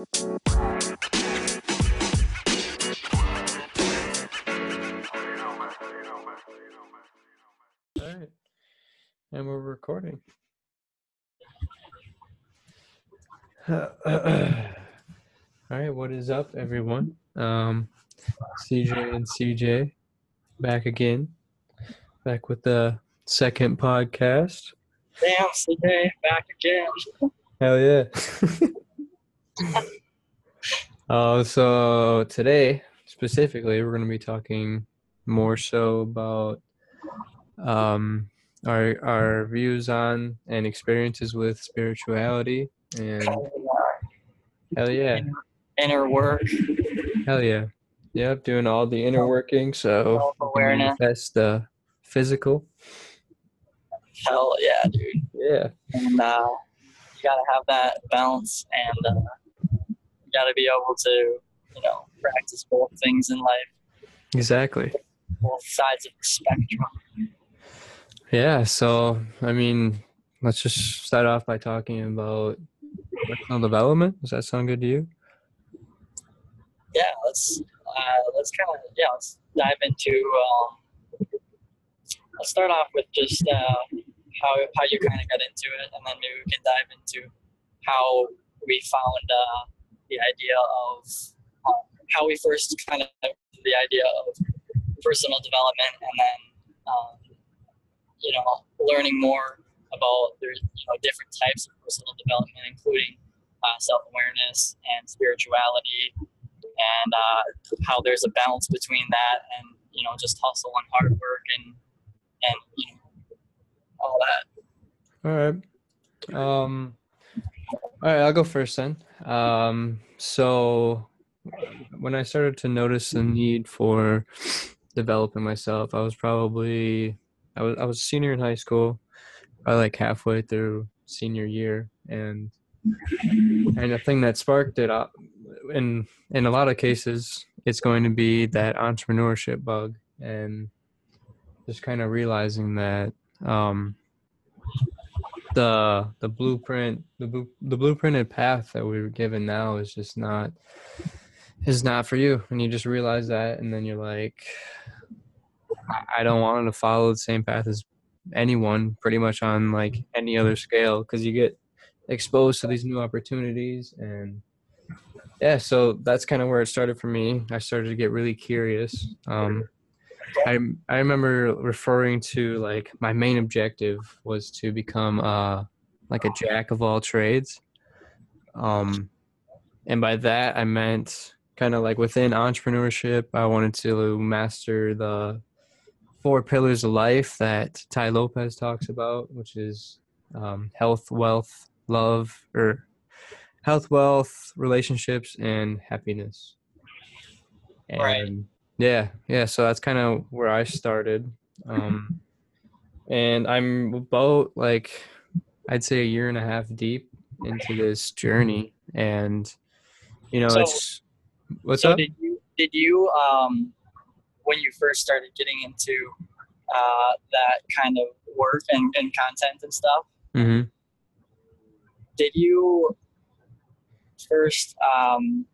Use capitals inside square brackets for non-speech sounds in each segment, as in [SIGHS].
All right. And we're recording. All right, what is up, everyone? Um, CJ and CJ back again, back with the second podcast. Damn, CJ, back again. Hell yeah. [LAUGHS] [LAUGHS] uh, so today, specifically, we're going to be talking more so about um, our our views on and experiences with spirituality and hell yeah, Inner work, hell yeah, yep, doing all the inner working so self-awareness. manifest the physical. Hell yeah, dude. Yeah, And uh, you gotta have that balance, and uh, you gotta be able to, you know, practice both things in life, exactly. both sides of the spectrum. Yeah, so I mean, let's just start off by talking about personal development. Does that sound good to you? Yeah, let's uh, let's kind of yeah, let's dive into. Um, let's start off with just uh, how how you kind of got into it, and then maybe we can dive into how we found uh, the idea of um, how we first kind of the idea of personal development, and then um, you know learning more about there's you know different types of personal development, including uh, self awareness and spirituality, and uh, how there's a balance between that and you know just hustle and hard work and and you know all that. All right. Um, all right, I'll go first then. Um, so when I started to notice the need for developing myself, I was probably I was I was senior in high school, probably like halfway through senior year, and and the thing that sparked it up in in a lot of cases it's going to be that entrepreneurship bug and just kind of realizing that um the the blueprint the the blueprinted path that we were given now is just not is not for you. And you just realize that and then you're like I- i don't want to follow the same path as anyone pretty much on like any other scale because you get exposed to these new opportunities and yeah so that's kind of where it started for me. I started to get really curious um i i remember referring to like my main objective was to become uh like a jack of all trades um and by that i meant kind of like within entrepreneurship i wanted to master the four pillars of life that Tai Lopez talks about which is um, health wealth love or health wealth relationships and happiness and Right. Yeah yeah so that's kind of where i started um [LAUGHS] and i'm about like i'd say a year and a half deep into this journey and you know So- it's what's so up? did you did you um when you first started getting into uh, that kind of work and, and content and stuff? Hmm did you first um,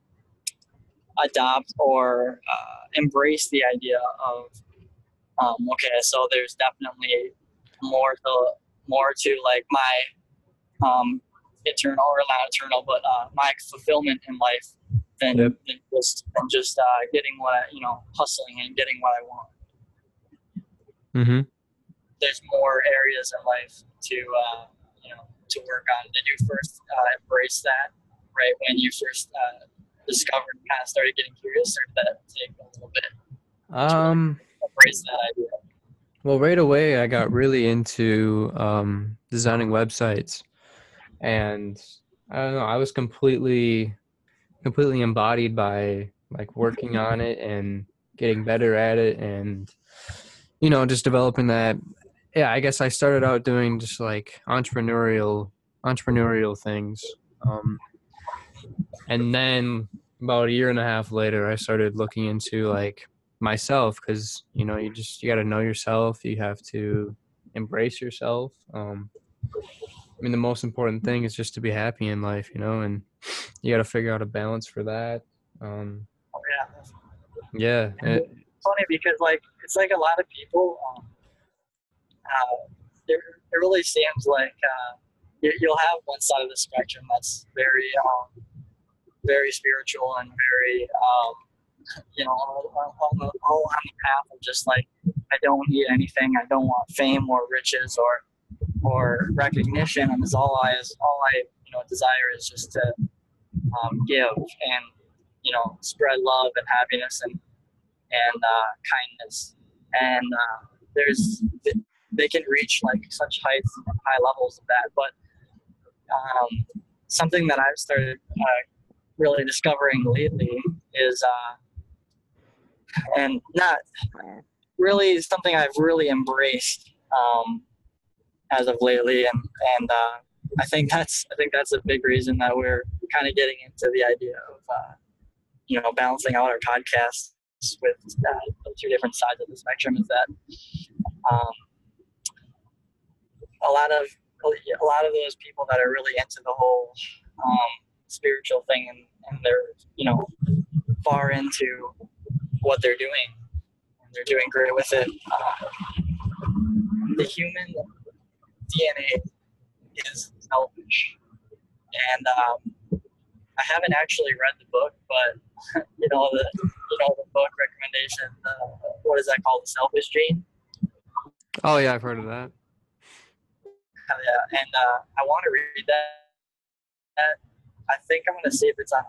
adopt or uh, embrace the idea of um, okay so there's definitely more to more to like my um, eternal or not eternal but uh, my fulfillment in life than, Yep. than just than just uh, getting what I, you know hustling and getting what I want hmm there's more areas in life to uh, you know to work on. Did you first uh, embrace that right when you first uh, discovered kind of started getting curious, or did that take a little bit um embrace that idea? Well, right away, I got really into um, designing websites, and I don't know. I was completely, completely embodied by like working [LAUGHS] on it and getting better at it, and you know, just developing that. Yeah, I guess I started out doing just like entrepreneurial, entrepreneurial things, um, and then about a year and a half later, I started looking into like myself because you know you just you got to know yourself you have to embrace yourself um I mean, the most important thing is just to be happy in life, you know, and you got to figure out a balance for that. Um, Oh, yeah. yeah, it, It's funny because like it's like a lot of people. Um, uh, it, it really seems like uh, you, you'll have one side of the spectrum that's very, um, very spiritual and very, um, you know, all, all, all on the path of just like I don't need anything. I don't want fame or riches or or recognition, and it's all I is all I you know desire is just to um, give and you know spread love and happiness and and uh, kindness. And uh, there's they can reach like such heights, and high levels of that. But um, something that I've started uh, really discovering lately is, uh, and not really something I've really embraced um, as of lately, and and uh, I think that's I think that's a big reason that we're kind of getting into the idea of uh, you know balancing out our podcasts with uh, the two different sides of the spectrum is that um, a lot of a lot of those people that are really into the whole um, spiritual thing and, and they're you know far into what they're doing and they're doing great with it uh, the human dna is selfish and um, i haven't actually read the book but [LAUGHS] you know the you know the book recommendation uh, what is that called the selfish gene oh yeah, I've heard of that. Hell yeah. And uh, I want to read that. I think I'm going to see if it's on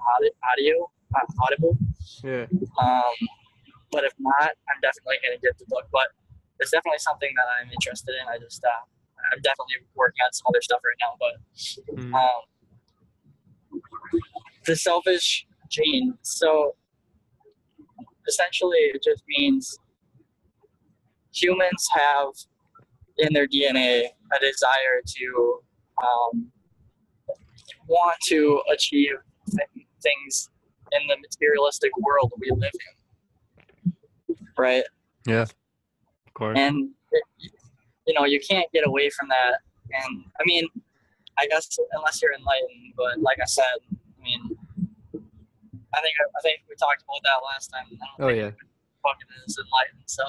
audio, uh, Audible. Yeah, Um, but if not, I'm definitely going to get the book. But it's definitely something that I'm interested in. I just, uh, I'm definitely working on some other stuff right now. But Mhm. um, the selfish gene. So essentially, it just means humans have in their DNA a desire to um, want to achieve th- things in the materialistic world we live in. Right? yeah, of course. and it, you know you can't get away from that and i mean i guess unless you're enlightened but like i said i mean i think i think we talked about that last time I don't Oh yeah, fucking is enlightened so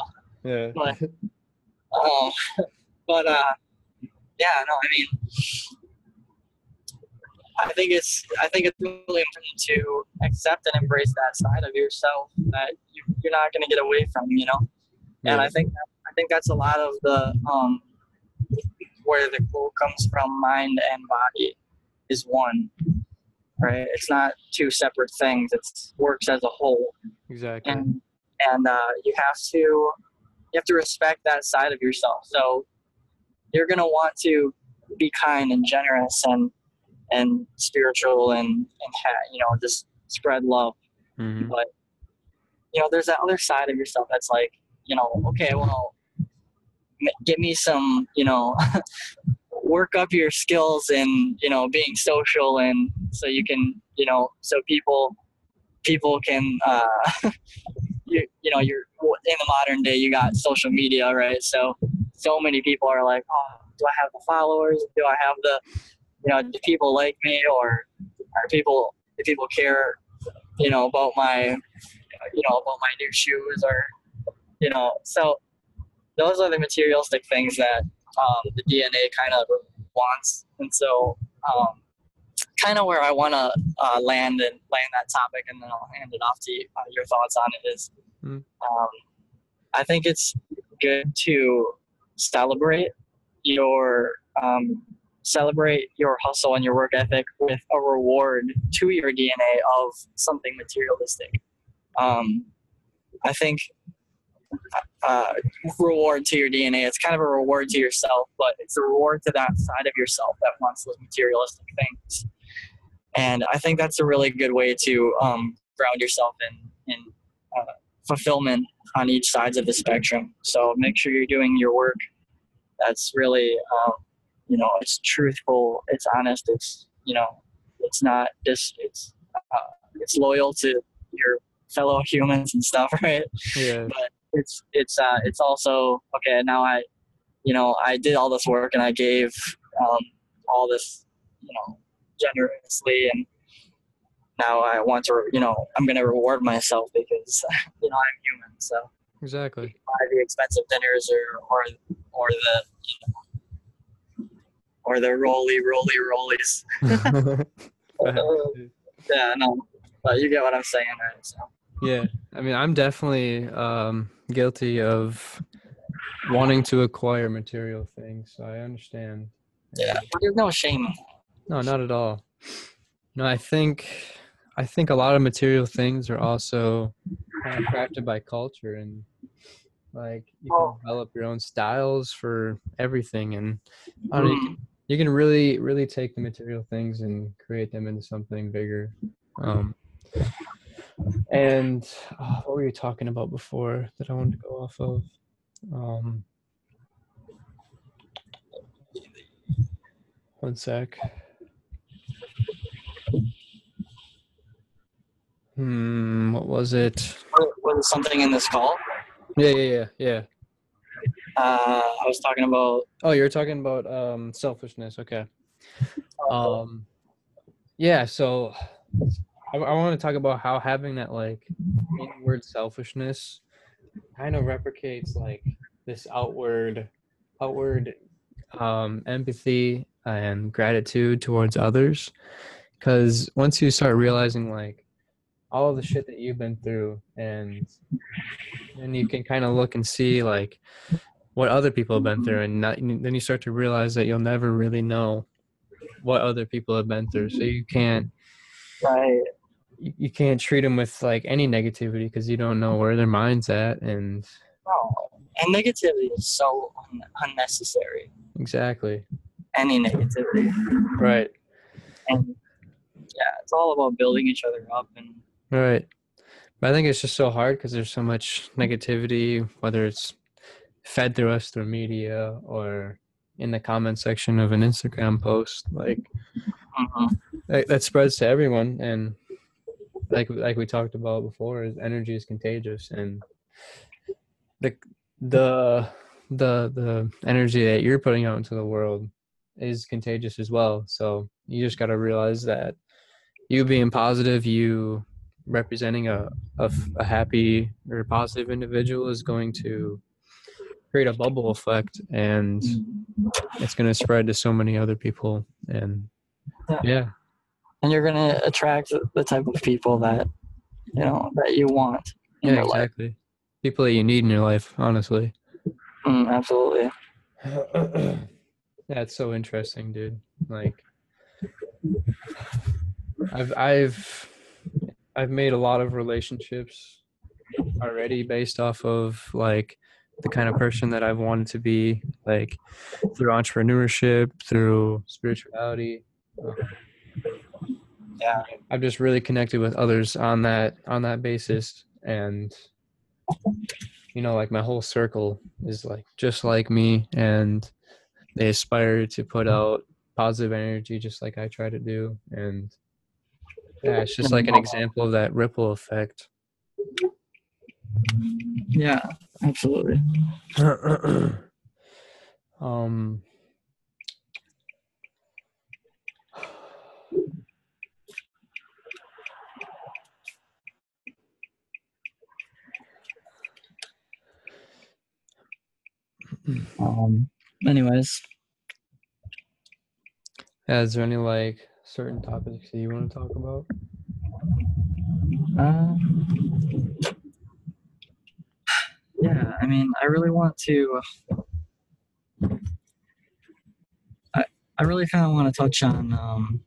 yeah. But- um [LAUGHS] but uh yeah no i mean i think it's i think it's really important to accept and embrace that side of yourself that you, you're not going to get away from you know and I think I think that's a lot of the um, where the quote comes from. Mind and body is one, right? It's not two separate things. It works as a whole, exactly. and and uh, you have to you have to respect that side of yourself. So you're gonna want to be kind and generous and and spiritual and and ha- you know just spread love. Mhm. but you know there's that other side of yourself that's like you know okay well m- get me some you know [LAUGHS] work up your skills in you know being social and so you can you know so people people can uh [LAUGHS] you you know you're in the modern day you got social media right? So so many people are like oh do i have the followers? Do i have the you know do people like me or are people do people care you know about my you know about my new shoes or you know so those are the materialistic things that um, the dna kind of wants and so um, kind of where i want to uh, land and land that topic and then i'll hand it off to you uh, your thoughts on it is Mm. um, i think it's good to celebrate your um, celebrate your hustle and your work ethic with a reward to your dna of something materialistic um, I think uh, reward to your DNA. It's kind of a reward to yourself, but it's a reward to that side of yourself that wants those materialistic things. And I think that's a really good way to um, ground yourself in in uh, fulfillment on each sides of the spectrum. So make sure you're doing your work. That's really, um, you know, it's truthful, it's honest, it's you know, it's not just it's uh, it's loyal to your fellow humans and stuff, [LAUGHS] right? Yeah. But it's it's uh it's also okay. Now I, you know, I did all this work and I gave um, all this, you know, generously, and now I want to, you know, I'm gonna reward myself because [LAUGHS] you know I'm human. So Exactly. buy the expensive dinners or or or the you know, or the roly roly rollies. [LAUGHS] [LAUGHS] yeah, no, but you get what I'm saying, right? So yeah. I mean, I'm definitely um, guilty of wanting to acquire material things. So I understand. yeah, but there's no shame. No, not at all. No, I think I think a lot of material things are also kind of crafted by culture and like you can Oh. develop your own styles for everything and I don't know, you, can, really really take the material things and create them into something bigger. Um, and uh, what were you talking about before that I wanted to go off of? Um, one sec. Hmm, what was it? Was was it something in this call? Yeah, yeah, yeah, yeah. Uh, I was talking about. Oh, you're talking about um selfishness. Okay. [LAUGHS] Um, yeah. So, I, I want to talk about how having that like inward selfishness kind of replicates like this outward, outward um, empathy and gratitude towards others. Because once you start realizing like all the shit that you've been through, and and you can kind of look and see like what other people have been through, mm-hmm. and not, then you start to realize that you'll never really know what other people have been through. So you can't Right. you you can't treat them with like any negativity because you don't know where their mind's at, and No. And negativity is so un- unnecessary. exactly Any negativity. right, And yeah, it's all about building each other up and right. But I think it's just so hard because there's so much negativity, whether it's fed through us through media or in the comment section of an Instagram post, like mm-hmm. that, that spreads to everyone. And like like we talked about before is energy is contagious. And the the the the energy that you're putting out into the world is contagious as well. So you just got to realize that you being positive you representing a a happy or positive individual is going to create a bubble effect and it's going to spread to so many other people and Yeah. yeah and you're gonna attract the type of people that you know that you want in Yeah, your life. exactly. People that you need in your life, honestly. Mm, absolutely. [CLEARS THROAT] That's so interesting, dude. Like, I've I've I've made a lot of relationships already based off of like the kind of person that I've wanted to be, like through entrepreneurship, through spirituality. Yeah. I've just really connected with others on that on that basis and you know like my whole circle is like just like me and they aspire to put out positive energy just like I try to do and yeah it's just like an example of that ripple effect Yeah. Absolutely. [CLEARS THROAT] um Um. Anyways, yeah, is there any like certain topics that you want to talk about uh, yeah. I mean, I really want to. I I really kind of want to touch on um,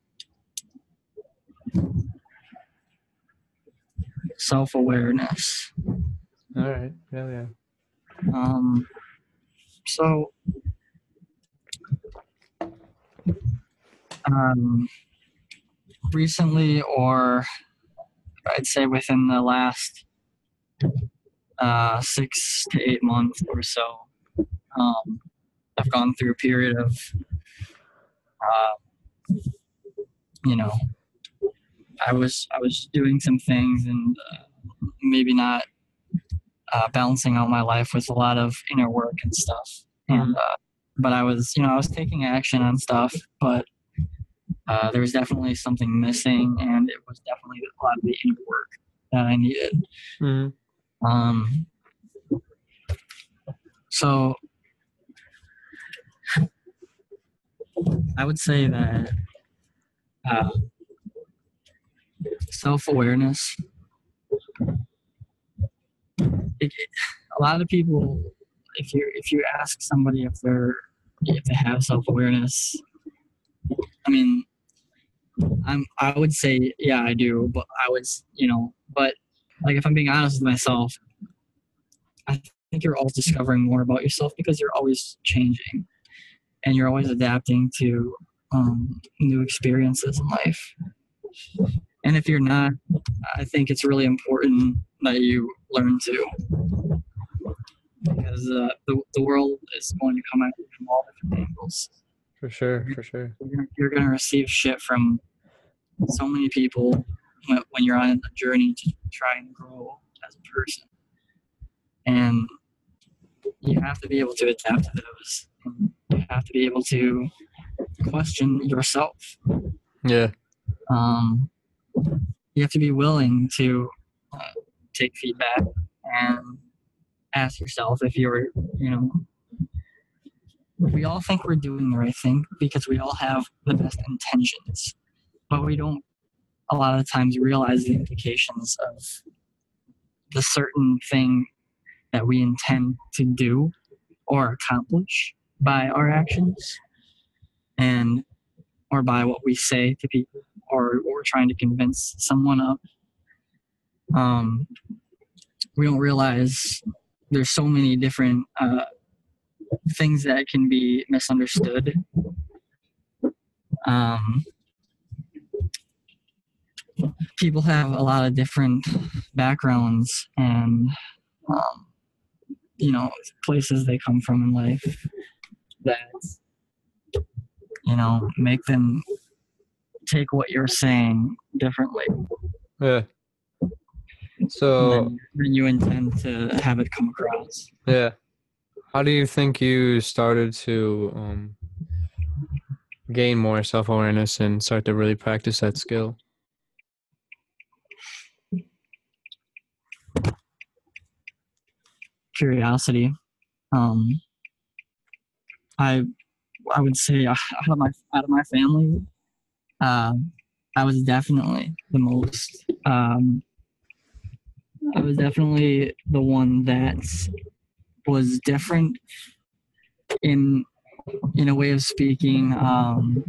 self awareness. all right yeah yeah Um, so, um, recently, or I'd say within the last uh, six to eight months or so, um, I've gone through a period of, uh, you know, I was I was doing some things and uh, maybe not uh, balancing out my life with a lot of inner work and stuff. And uh, but I was, you know, I was taking action on stuff, but uh, there was definitely something missing, and it was definitely a lot of the inner work that I needed. Mm-hmm. Um, so I would say that uh, self awareness. A lot of people, if you if you ask somebody if they're if they have self awareness, I mean, I'm I would say yeah I do, but I would you know, but like if I'm being honest with myself, I think you're always discovering more about yourself because you're always changing and you're always adapting to um, new experiences in life. And if you're not, I think it's really important that you learn to. Because uh, the, the world is going to come at you from all different angles. For sure, for sure. You're, you're going to receive shit from so many people when, you're on a journey to try and grow as a person. And you have to be able to adapt to those. You have to be able to question yourself. Yeah. Um, you have to be willing to uh, take feedback and ask yourself if you're, you know, we all think we're doing the right thing because we all have the best intentions, but we don't a lot of times realize the implications of the certain thing that we intend to do or accomplish by our actions and or by what we say to people or we're trying to convince someone of. Um, we don't realize there's so many different uh, things that can be misunderstood. Um, people have a lot of different backgrounds and um, you know places they come from in life that you know make them take what you're saying differently Yeah. So than, than you intend to have it come across yeah, how do you think you started to um, gain more self awareness and start to really practice that skill? Curiosity. Um i i would say uh, out of my out of my family uh, i was definitely the most um i was definitely the one that was different in in a way of speaking um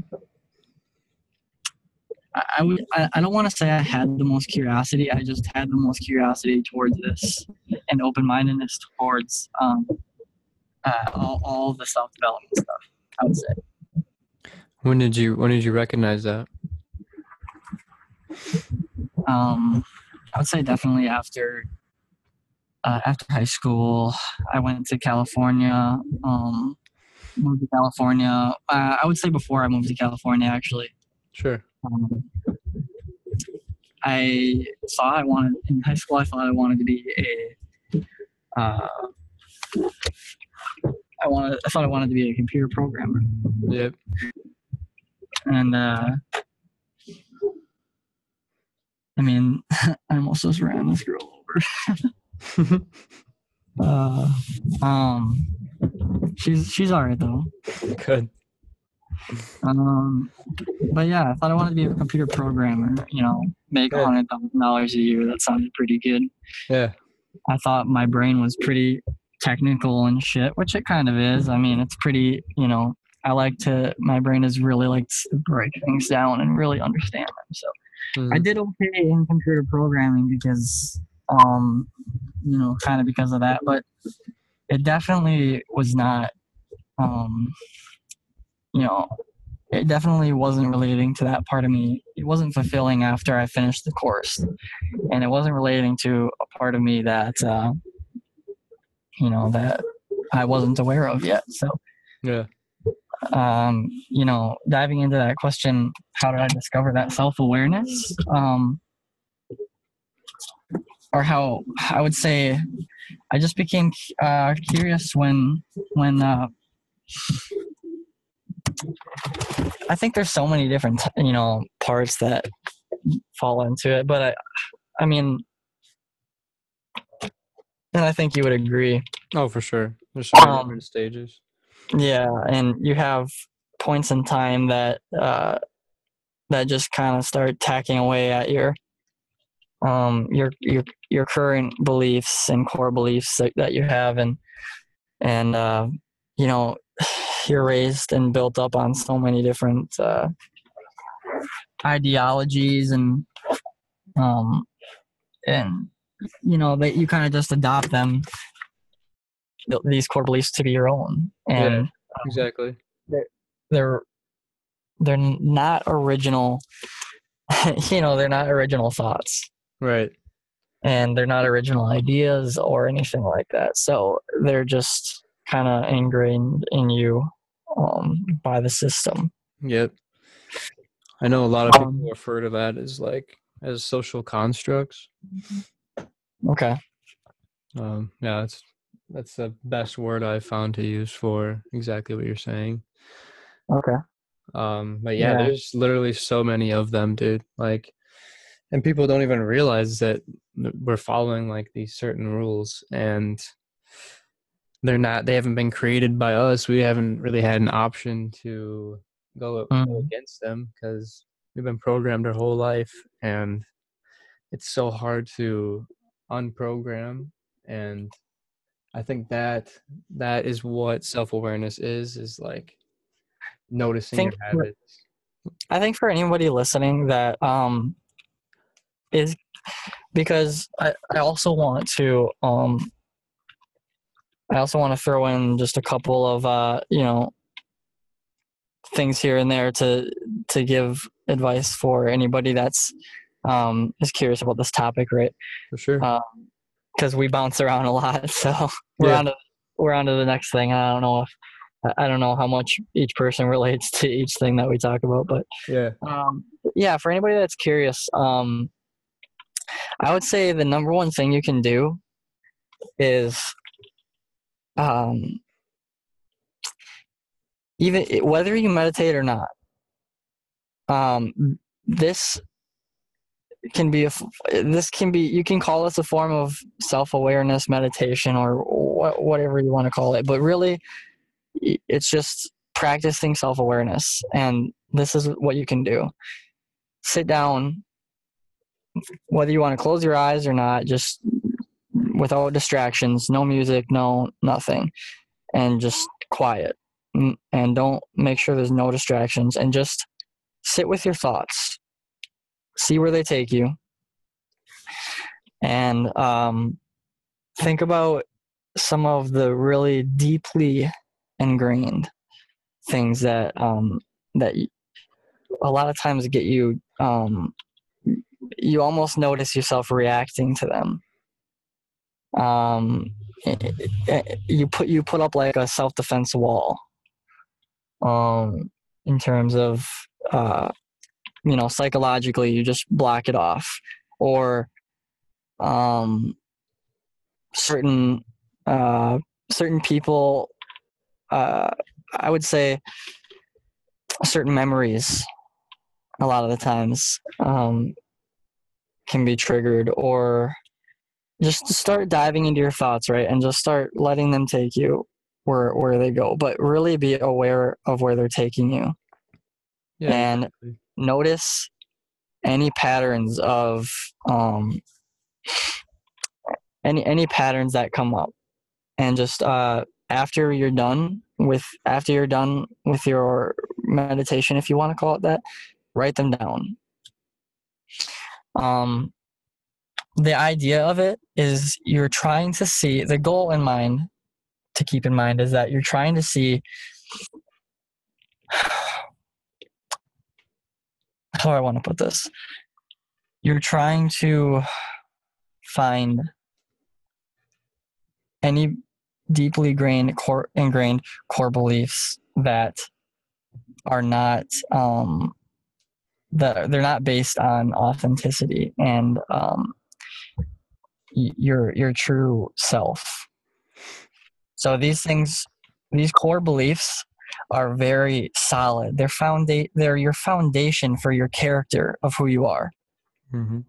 I, I would I, I don't want to say I had the most curiosity. I just had the most curiosity towards this and open mindedness towards um, uh, all, all the self development stuff. I would say. When did you when did you recognize that? Um, I would say definitely after uh, after high school, I went to California. Um, moved to California. Uh, I would say before I moved to California, actually. Sure. Um, [LAUGHS] I thought I wanted in high school. I thought I wanted to be a. Uh, I wanted. I thought I wanted to be a computer programmer, Yep. and uh, I mean, [LAUGHS] I almost just ran this girl over. [LAUGHS] Uh, um, she's she's alright though. Good. Um, but yeah, I thought I wanted to be a computer programmer. You know, make Yeah. hundred thousand dollars a year. That sounded pretty good. Yeah. I thought my brain was pretty technical and shit, which it kind of is. I mean, it's pretty. You know, I like to. My brain is really like to break things down and really understand them. So I Mhm. did okay in computer programming because, um, you know, kind of because of that. But it definitely was not, um, you know, it definitely wasn't relating to that part of me. It wasn't fulfilling after I finished the course, and it wasn't relating to a part of me that, uh, you know, that I wasn't aware of yet. So Yeah. um, you know, diving into that question, how did I discover that self awareness? Um, or how I would say, I just became uh, curious when when uh, I think there's so many different, you know, parts that fall into it, but I, I mean, and I think you would agree. Oh, for sure. There's so many Um, different stages. Yeah, and you have points in time that uh, that just kind of start tacking away at your um your your your current beliefs and core beliefs that, that you have and and uh, you know you're raised and built up on so many different uh, ideologies and um and you know that you kind of just adopt them these core beliefs to be your own and Exactly. they're they're not original [LAUGHS] you know they're not original thoughts Right. and they're not original ideas or anything like that so they're just kind of ingrained in you um, by the system Yep. I know a lot of people Um, refer to that as like as social constructs. okay Um, yeah, that's that's the best word I've found to use for exactly what you're saying. okay Um, but yeah, Yeah. there's literally so many of them, dude. Like, and people don't even realize that we're following like these certain rules, and they're not. They haven't been created by us. We haven't really had an option to go, Mhm. against them because we've been programmed our whole life, and it's so hard to unprogram. And I think that that is what self awareness is. Is like noticing your Think for- habits. I think for anybody listening that um is because I, I also want to um I also want to throw in just a couple of uh you know things here and there to to give advice for anybody that's um is curious about this topic right For sure. Because we bounce around a lot [LAUGHS] so we're Yeah. on to we're on to the next thing I don't know if I don't know how much each person [LAUGHS] relates to each thing that we talk about but yeah. um, yeah, for anybody that's curious, um, I would say the number one thing you can do is um, even whether you meditate or not. Um, this can be a this can be you can call this a form of self-awareness meditation or wha- whatever you want to call it but really it's just practicing self-awareness and this is what you can do sit down whether you want to close your eyes or not just without distractions no music no nothing and just quiet. And don't make sure there's no distractions and just sit with your thoughts. See where they take you. And um, think about some of the really deeply ingrained things that um, that a lot of times get you um, you almost notice yourself reacting to them um, you put you put up like a self-defense wall um, in terms of uh, you know psychologically you just block it off or um, certain uh, certain people uh, i would say certain memories a lot of the times um, can be triggered or just to start diving into your thoughts right and just start letting them take you where where they go but really be aware of where they're taking you Yeah. and exactly. notice any patterns of um any any patterns that come up and just uh after you're done with after you're done with your meditation if you want to call it that write them down um the idea of it is you're trying to see the goal in mind to keep in mind is that you're trying to see [SIGHS] how do I want to put this? You're trying to find any deeply ingrained core, ingrained core beliefs that are not um, that they're not based on authenticity and um, your your true self. So these things these core beliefs are very solid. They're founda- they're your foundation for your character of who you are. Mm-hmm.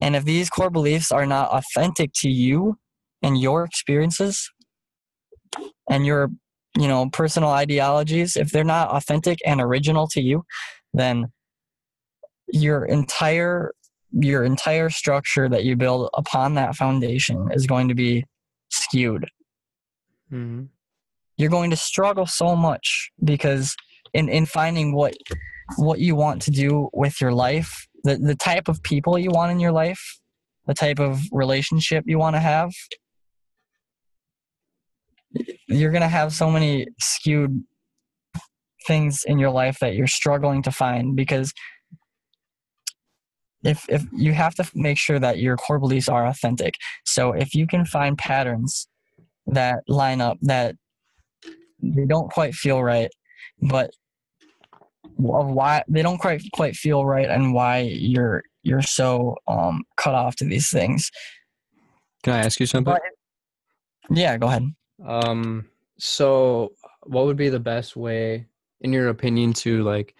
And if these core beliefs are not authentic to you and your experiences and your, you know, personal ideologies, if they're not authentic and original to you, then your entire your entire structure that you build upon that foundation is going to be skewed. Mm-hmm. You're going to struggle so much because in, in finding what what you want to do with your life, the, the type of people you want in your life, the type of relationship you want to have, you're going to have so many skewed things in your life that you're struggling to find because if if you have to make sure that your core beliefs are authentic. So if you can find patterns that line up that they don't quite feel right, but of why they don't quite quite feel right and why you're you're so um cut off to these things. Can I ask you something? But, yeah, go ahead. Um so what would be the best way in your opinion to like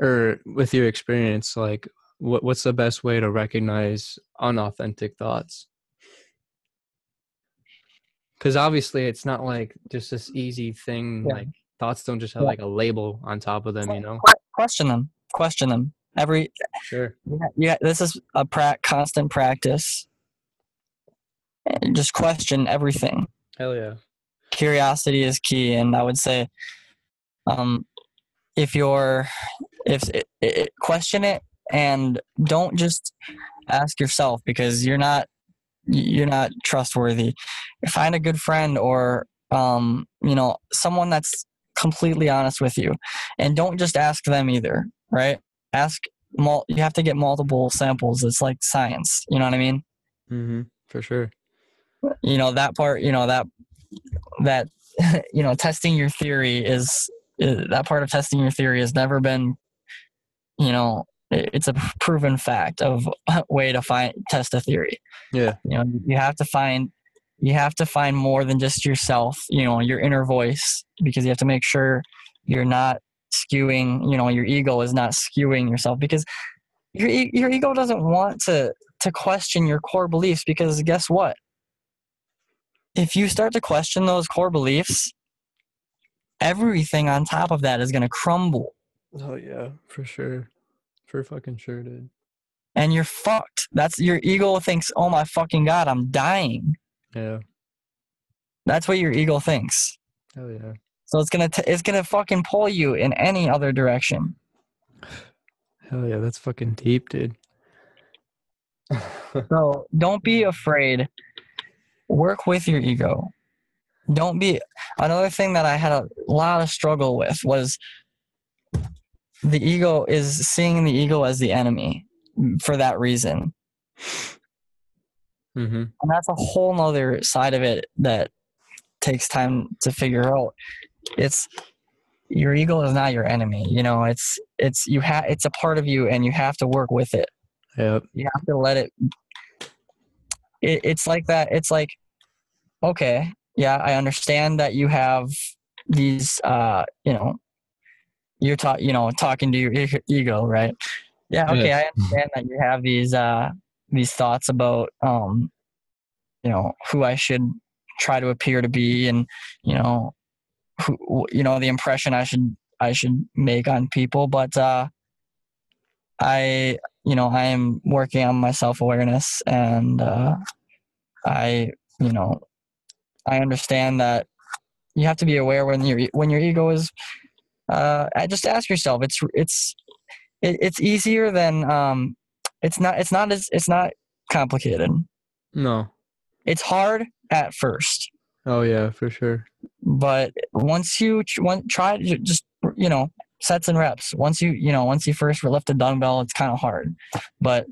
or with your experience like what what's the best way to recognize unauthentic thoughts because obviously it's not like just this easy thing Yeah. like thoughts don't just have Yeah. like a label on top of them you know Question them. Question them. Every sure yeah, yeah this is a pra- constant practice. Just question everything. hell yeah curiosity is key and i would say um if you're if it, it, question it and don't just ask yourself because you're not you're not trustworthy. Find a good friend or um you know someone that's completely honest with you. And don't just ask them either right? Ask mul- you have to get multiple samples. It's like science. You know what i mean? Mm-hmm. For sure. You know that part you know that that [LAUGHS] you know testing your theory is, is that part of testing your theory has never been you know it's a proven fact of [LAUGHS] way to find test a theory. Yeah. You know you have to find you have to find more than just yourself you know your inner voice because you have to make sure you're not skewing you know your ego is not skewing yourself because your, your ego doesn't want to to question your core beliefs because guess what? If you start to question those core beliefs everything on top of that is going to crumble. Oh yeah for sure for fucking sure dude. And you're fucked. That's your ego thinks oh my fucking god i'm dying. Yeah. That's what your ego thinks. Hell yeah. So it's gonna t- it's gonna fucking pull you in any other direction. hell yeah that's fucking deep dude. [LAUGHS] So don't be afraid. Work with your ego. Don't be another thing that I had a lot of struggle with was the ego is seeing the ego as the enemy for that reason. mm-hmm And that's a whole nother side of it that takes time to figure out. It's your ego is not your enemy. You know, it's it's you have it's a part of you and you have to work with it. yep you have to let it, it it's like that it's like okay yeah i understand that you have these uh you know you're talking you know talking to your e- ego right? Yeah okay i understand that you have these uh these thoughts about um you know who i should try to appear to be and you know who you know the impression i should i should make on people. But uh i you know i am working on my self-awareness and uh i you know i understand that you have to be aware when your when your ego is uh I just ask yourself it's it's it, it's easier than um it's not it's not as it's not complicated. No. It's hard at first. Oh yeah for sure. But once you one, try just you know sets and reps. Once you you know once you first lift a dumbbell it's kind of hard. But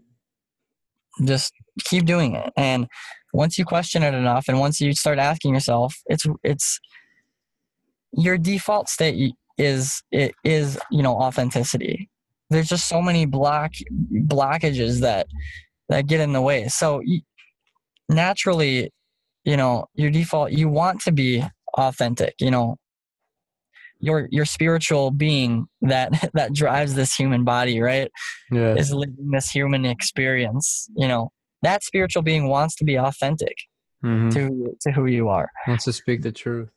just keep doing it. And once you question it enough and once you start asking yourself it's it's your default state is it is you know authenticity. There's just so many block blockages that that get in the way. So naturally you know your default you want to be authentic you know. Your your spiritual being that [LAUGHS] that drives this human body right? Yeah. is living this human experience you know. That spiritual being wants to be authentic hmm to to who you are. Wants to speak the truth.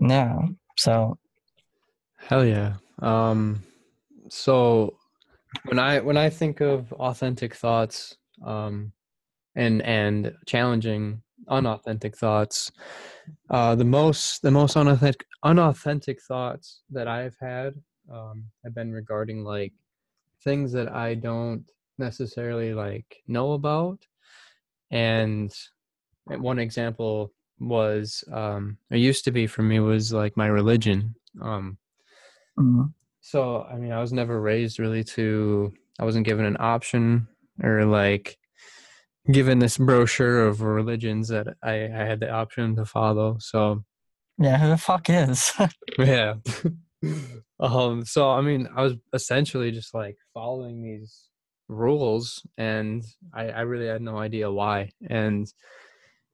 yeah so Hell yeah. Um, so when I when I think of authentic thoughts, um, and and challenging unauthentic thoughts, uh, the most the most unauthentic unauthentic thoughts that I've had um, have been regarding like things that I don't necessarily like know about, and one example was um, it used to be for me was like my religion. Um, mm, so, I mean, I was never raised really to, I wasn't given an option or like given this brochure of religions that I, I had the option to follow. So, yeah who the fuck is [LAUGHS] yeah. [LAUGHS] um, so, I mean, I was essentially just like following these rules and I, I really had no idea why. And,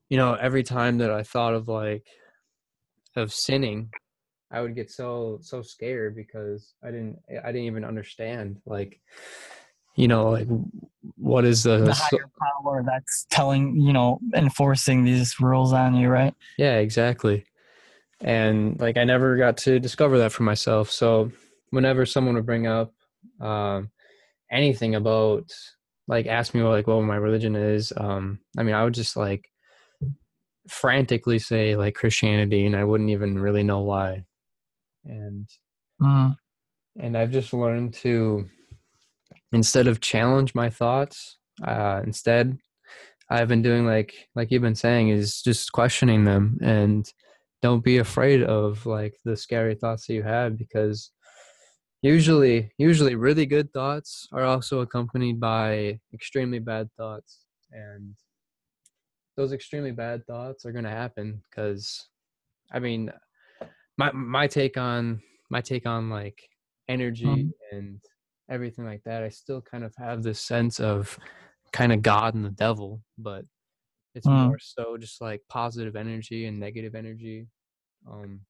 you know, every time that I thought of like, of sinning, I would get so so scared because I didn't I didn't even understand like you know like what is the, the higher power that's telling you know enforcing these rules on you right? Yeah exactly. And like I never got to discover that for myself. So whenever someone would bring up um anything about like ask me what like what my religion is um I mean I would just like frantically say like Christianity and I wouldn't even really know why and mm, and I've just learned to instead of challenge my thoughts, uh, instead I've been doing like like you've been saying is just questioning them and don't be afraid of like the scary thoughts that you have because usually usually really good thoughts are also accompanied by extremely bad thoughts and those extremely bad thoughts are going to happen because i mean my my take on my take on like energy Mhm. and everything like that i still kind of have this sense of kind of god and the devil but it's Mm. more so just like positive energy and negative energy um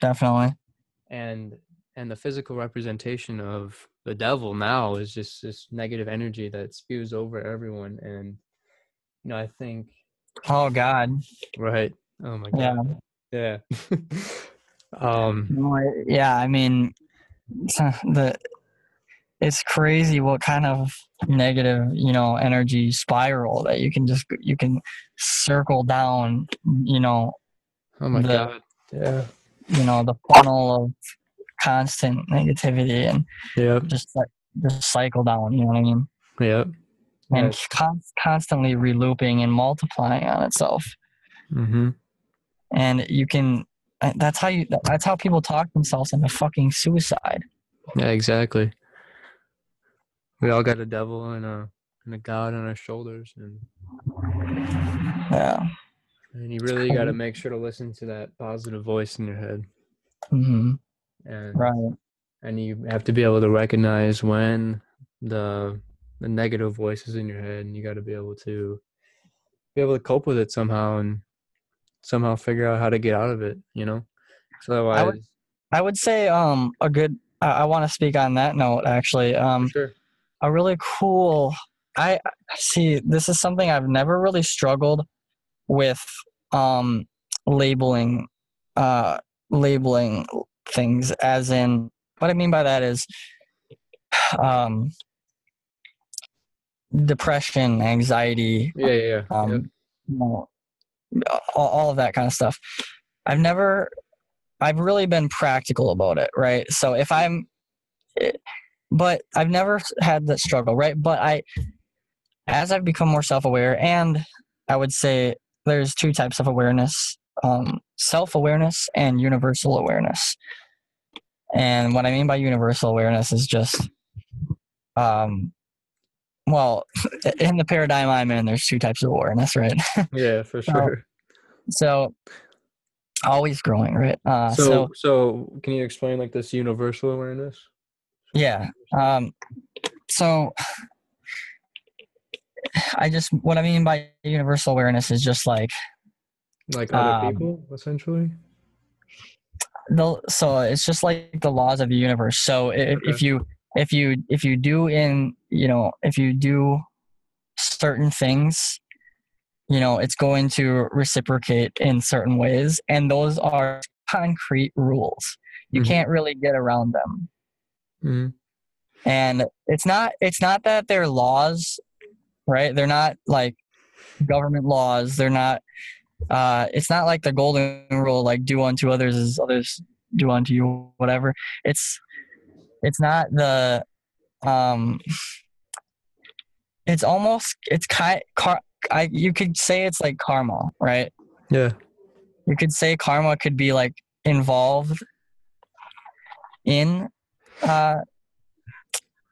definitely. and and the physical representation of the devil now is just this negative energy that spews over everyone and you know i think oh god. Right. Oh my god. Yeah. Yeah [LAUGHS] um No, I- yeah i mean [LAUGHS] the it's crazy what kind of negative you know energy spiral that you can just you can circle down you know oh my the- god. Yeah. you know the funnel of constant negativity and yep. just like just cycle down you know what i mean? Yeah and con- constantly relooping and multiplying on itself. Mm-hmm. and you can that's how you that's how people talk themselves into fucking suicide. Yeah exactly. We all got a devil and a and a god on our shoulders and yeah. And you really got to make sure to listen to that positive voice in your head. Mm-hmm. and right. and you have to be able to recognize when the the negative voices in your head and you got to be able to be able to cope with it somehow and somehow figure out how to get out of it you know so otherwise I would say um a good I, I want to speak on that note actually. Um sure a really cool I see this is something I've never really struggled with um labeling uh labeling things as in what I mean by that is [SIGHS] um depression, anxiety, yeah yeah yeah um, yep. you know, all, all of that kind of stuff. I've never, I've really been practical about it, right? So if I'm, but I've never had that struggle, right? But I, as I've become more self-aware, and I would say there's two types of awareness: um, self-awareness and universal awareness. And what I mean by universal awareness is just, um, well, in the paradigm I'm in, there's two types of war, and that's right? [LAUGHS] yeah for sure. so always growing right? Uh so, so, so can you explain like this universal awareness? Yeah um so i just what i mean by universal awareness is just like like other Um, people essentially? the so it's just like the laws of the universe. So if, if you if you if you do in you know if you do certain things, you know it's going to reciprocate in certain ways, and those are concrete rules. You Mhm. can't really get around them. Mhm. and it's not it's not that they're laws right they're not like government laws they're not uh it's not like the golden rule like do unto others as others do unto you whatever it's it's not the um it's almost it's kind car I you could say it's like karma right Yeah. you could say karma could be like involved in uh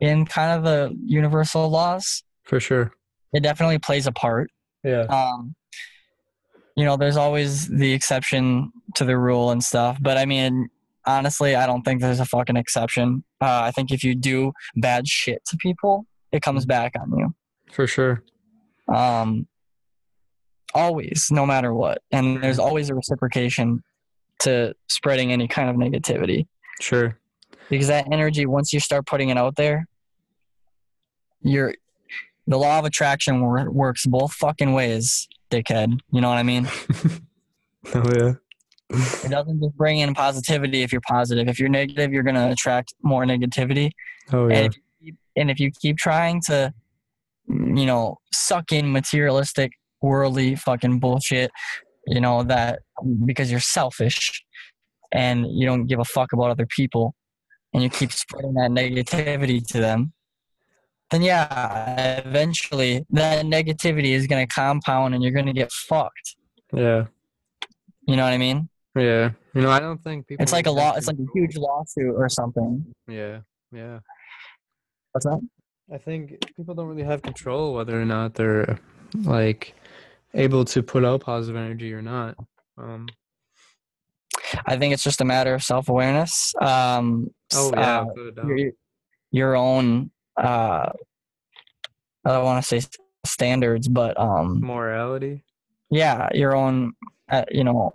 in kind of the universal laws For sure. it definitely plays a part Yeah. um you know there's always the exception to the rule and stuff but i mean honestly i don't think there's a fucking exception. Uh, i think if you do bad shit to people it comes back on you. For sure. um always no matter what. And there's always a reciprocation to spreading any kind of negativity. Sure. because that energy once you start putting it out there you're the law of attraction works both fucking ways dickhead. You know what i mean? [LAUGHS] Oh yeah. It doesn't just bring in positivity if you're positive if you're negative you're going to attract more negativity Oh yeah. and, if you keep, and if you keep trying to you know suck in materialistic worldly fucking bullshit you know that because you're selfish and you don't give a fuck about other people and you keep spreading that negativity to them then yeah eventually that negativity is going to compound and you're going to get fucked Yeah. you know what i mean Yeah. You know, I don't think people. it's like a law it's like a huge lawsuit or something Yeah. Yeah. what's that I think people don't really have control whether or not they're like able to put out positive energy or not. Um. I think it's just a matter of self awareness. Um, Oh yeah. uh, without a doubt. your, your own. Uh, I don't want to say standards, but um, Morality. yeah, your own. Uh, you know,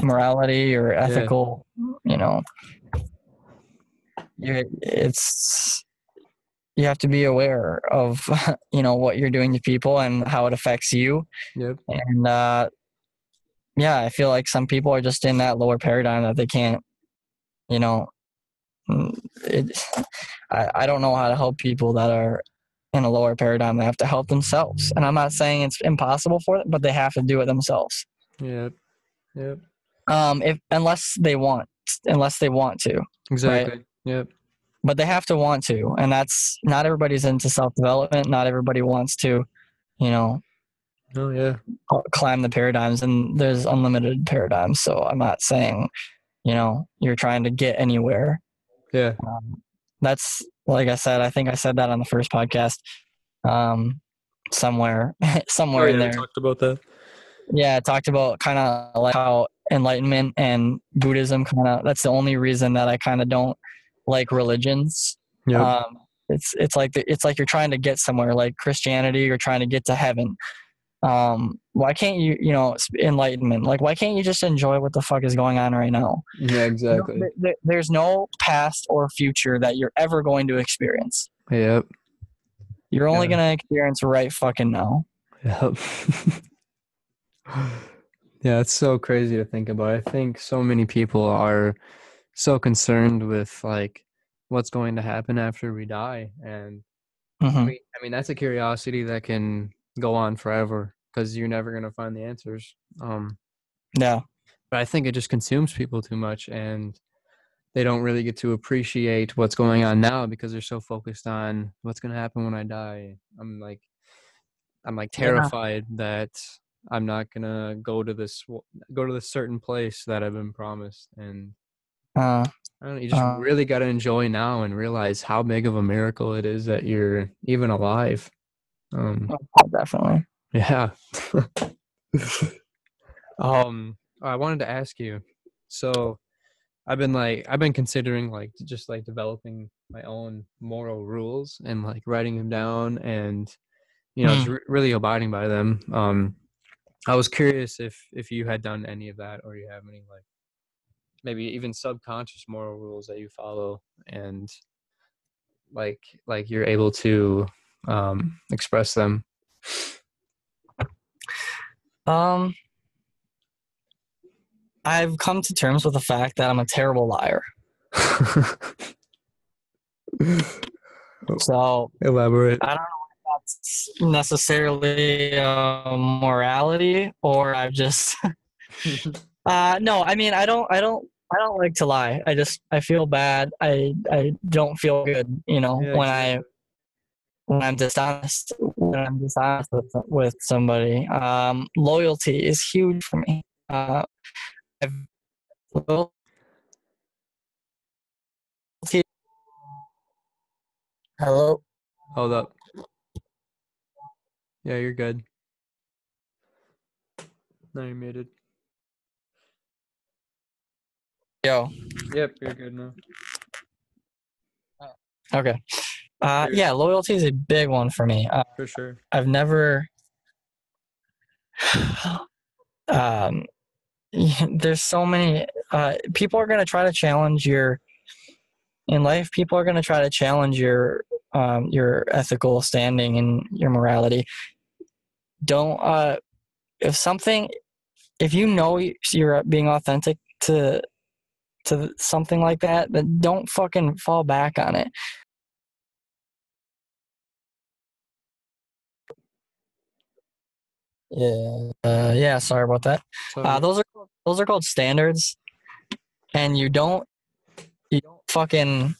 morality or ethical. You know, you it's you have to be aware of [LAUGHS] you know what you're doing to people and how it affects you Yep. and uh yeah i feel like some people are just in that lower paradigm that they can't you know mm, it, I, I don't know how to help people that are in a lower paradigm they have to help themselves and i'm not saying it's impossible for them but they have to do it themselves Yep. Yep. Um if unless they want unless they want to Exactly. Yep. but they have to want to and that's not everybody's into self-development not everybody wants to you know Oh yeah. climb the paradigms and there's unlimited paradigms so i'm not saying you know you're trying to get anywhere Yeah. um, that's like i said i think i said that on the first podcast um somewhere [LAUGHS] somewhere oh, in yeah, we there talked about that. yeah i talked about kind of like how enlightenment and buddhism kind of that's the only reason that i kind of don't like religions Yep. um, it's it's like the, it's like you're trying to get somewhere like christianity you're trying to get to heaven um why can't you you know enlightenment like why can't you just enjoy what the fuck is going on right now yeah. You know, Exactly. there- there- there's no past or future that you're ever going to experience Yep. you're only Yeah. going to experience right fucking now Yep. [LAUGHS] yeah, it's so crazy to think about. I think so many people are so concerned with like what's going to happen after we die and I Mhm. mean, I mean that's a curiosity that can go on forever because you're never going to find the answers. Um yeah but I think it just consumes people too much and they don't really get to appreciate what's going on now because they're so focused on what's going to happen when I die. I'm like I'm like Yeah. terrified that I'm not to go to this go to this certain place that I've been promised and uh, I don't know, you just Uh. really got to enjoy now and realize how big of a miracle it is that you're even alive. Um definitely yeah. [LAUGHS] um, I wanted to ask you. So, I've been like, I've been considering like just like developing my own moral rules and like writing them down and you know just re- really abiding by them. Um, I was curious if if you had done any of that or you have any like maybe even subconscious moral rules that you follow and like like you're able to um express them Um, I've come to terms with the fact that I'm a terrible liar. [LAUGHS] So elaborate I don't know necessarily a morality or I've just [LAUGHS] uh no, I mean I don't I don't I don't like to lie. I just I feel bad. I I don't feel good, you know, Yeah, when I when I'm dishonest when I'm dishonest with with somebody. Um loyalty is huge for me. Uh I've loyalty Hello. hold up yeah you're good no you're muted Yo. yep you're good now Okay. Uh yeah, loyalty is a big one for me. Uh, for sure I've never [SIGHS] um [LAUGHS] there's so many uh people are going to try to challenge your in life people are going to try to challenge your um your ethical standing and your morality don't uh if something if you know you're being authentic to to something like that then don't fucking fall back on it. Yeah. Uh yeah sorry about that. Uh, those are those are called standards, and you don't you don't fucking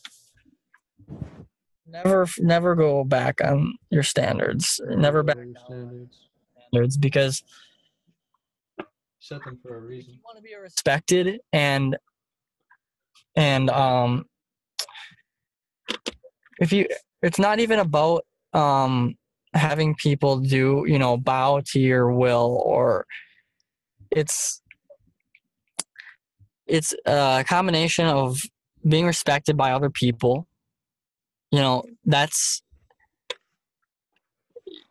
never never go back on your standards. Never back standards standards because set them for a reason. You want to be respected and and um if you it's not even about um having people do you know bow to your will or it's it's a combination of being respected by other people. You know that's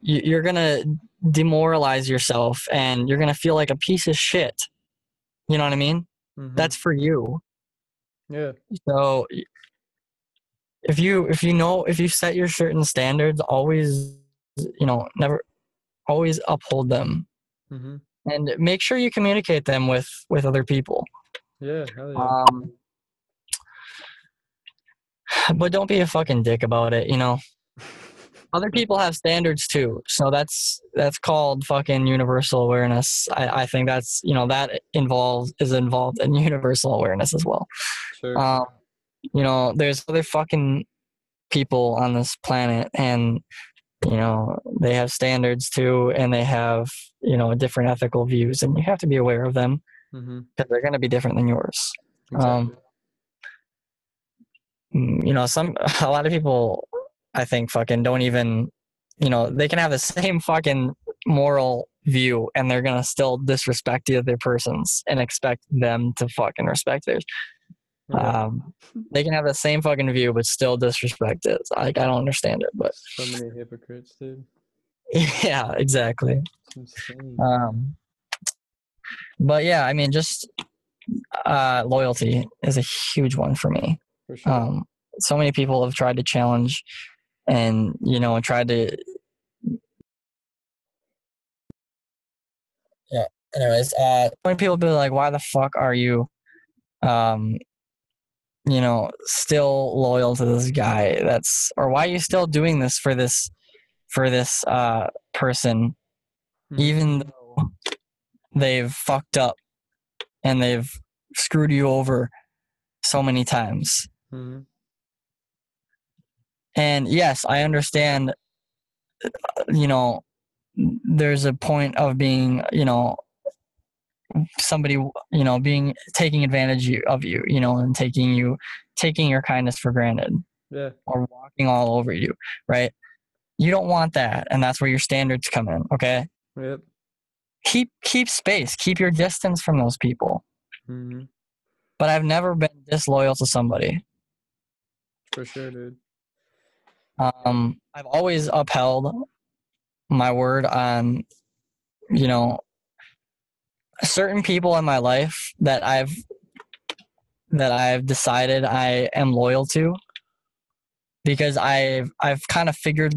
you- you're gonna demoralize yourself and you're gonna feel like a piece of shit. You know what i mean? Mhm. that's for you. Yeah. So if you if you know if you set your certain standards always you know never always uphold them. Hmm and make sure you communicate them with with other people. Yeah hell yeah. Um but don't be a fucking dick about it you know other people have standards too so that's that's called fucking universal awareness i i think that's you know that involves is involved in [LAUGHS] universal awareness as well sure um, you know, there's other fucking people on this planet, and you know they have standards too, and they have you know different ethical views, and you have to be aware of them mm-hmm. because they're going to be different than yours. exactly. Um, Mm, You know, some [LAUGHS] a lot of people, I think, fucking don't even, you know, they can have the [LAUGHS] same fucking moral view, and they're gonna still disrespect the other persons and expect them to fucking respect theirs. Yeah. Um, they can have the same fucking view but still disrespect it. Like I don't understand it, but so many hypocrites dude [LAUGHS] yeah, exactly. Um, but yeah, I mean, just uh, loyalty is a huge one for me. for sure Um, so many people have tried to challenge, and you know, tried to. Yeah. Anyways, uh, many people be like, "Why the fuck are you, um, you know, still loyal to this guy? That's or why are you still doing this for this, for this uh person, Mhm. even though they've fucked up and they've screwed you over so many times." Mhm. And yes, I understand, you know, there's a point of being, you know, somebody, you know, being taking advantage of you, you know, and taking you, taking your kindness for granted yeah or walking all over you, right? You don't want that. And that's where your standards come in. Okay. yep Keep, keep space, keep your distance from those people. hmm But I've never been disloyal to somebody. for sure dude Um, I've always upheld my word on, you know, certain people in my life that I've that I've decided I am loyal to because I've I've kind of figured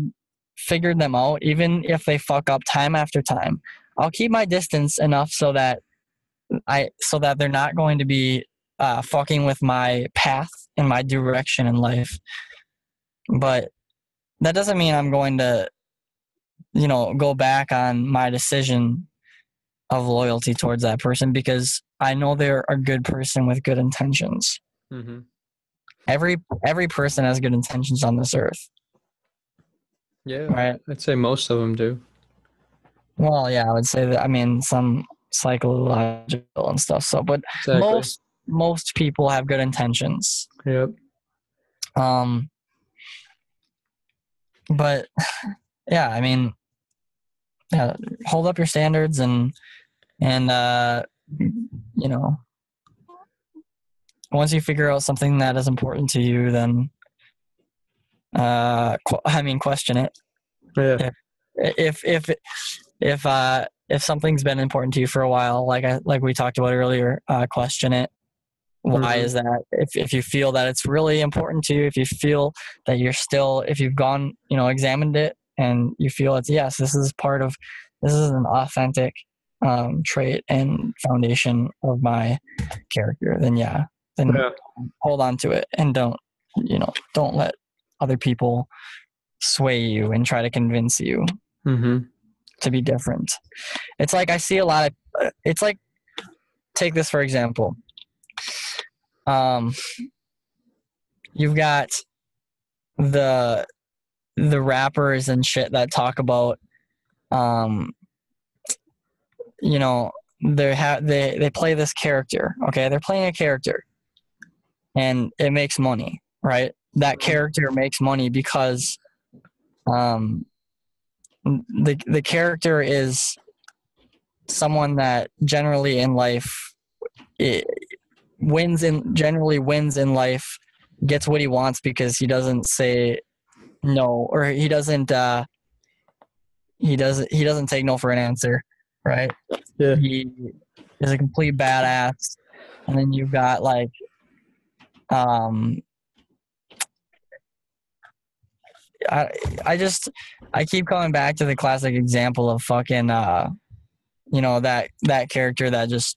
figured them out even if they fuck up time after time. I'll keep my distance enough so that I so that they're not going to be uh, fucking with my path and my direction in life. But that doesn't mean I'm going to, you know, go back on my decision of loyalty towards that person because I know they're a good person with good intentions. Mm-hmm. Every every person has good intentions on this earth, Yeah, right? I'd say most of them do. Well, yeah, I would say that. I mean, some psychological and stuff. So, but Exactly. most most people have good intentions. Yep. Um, but yeah, I mean, yeah, hold up your standards and and uh, you know, once you figure out something that is important to you, then uh, qu- I mean, question it. Yeah. If if if uh if something's been important to you for a while, like I like we talked about earlier, uh, question it. Why Mhm. is that? If if you feel that it's really important to you, if you feel that you're still, if you've gone, you know, examined it, and you feel it's yes, this is part of, this is an authentic um, trait and foundation of my character, then yeah, then Yeah. hold on to it and don't, you know, don't let other people sway you and try to convince you Mm-hmm. to be different. It's like I see a lot of. It's like take this for example. Um, you've got the the rappers and shit that talk about, um, you know, they have they they play this character. Okay, they're playing a character, and it makes money, right? That Mhm. character makes money because, um, the the character is someone that generally in life i wins in generally wins in life gets what he wants because he doesn't say no or he doesn't uh he doesn't he doesn't take no for an answer right Yeah. he is a complete badass and then you've got like um I I just I keep coming back to the classic example of fucking uh you know that that character that just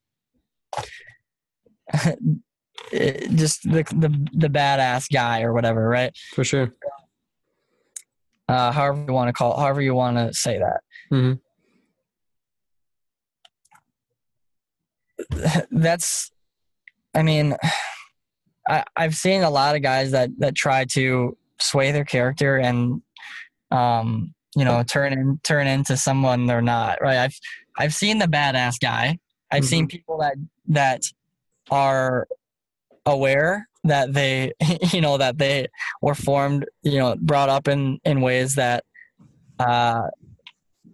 [LAUGHS] just the, the the badass guy or whatever right? For sure. uh however you want to call it, however you want to say that. Mhm. [SIGHS] that's i mean [SIGHS] I, i've seen a lot of guys that that try to sway their character and um you know turn in turn into someone they're not right? I've i've seen the badass guy. I've seen people that that are aware that they [LAUGHS] you know that they were formed you know brought up in in ways that uh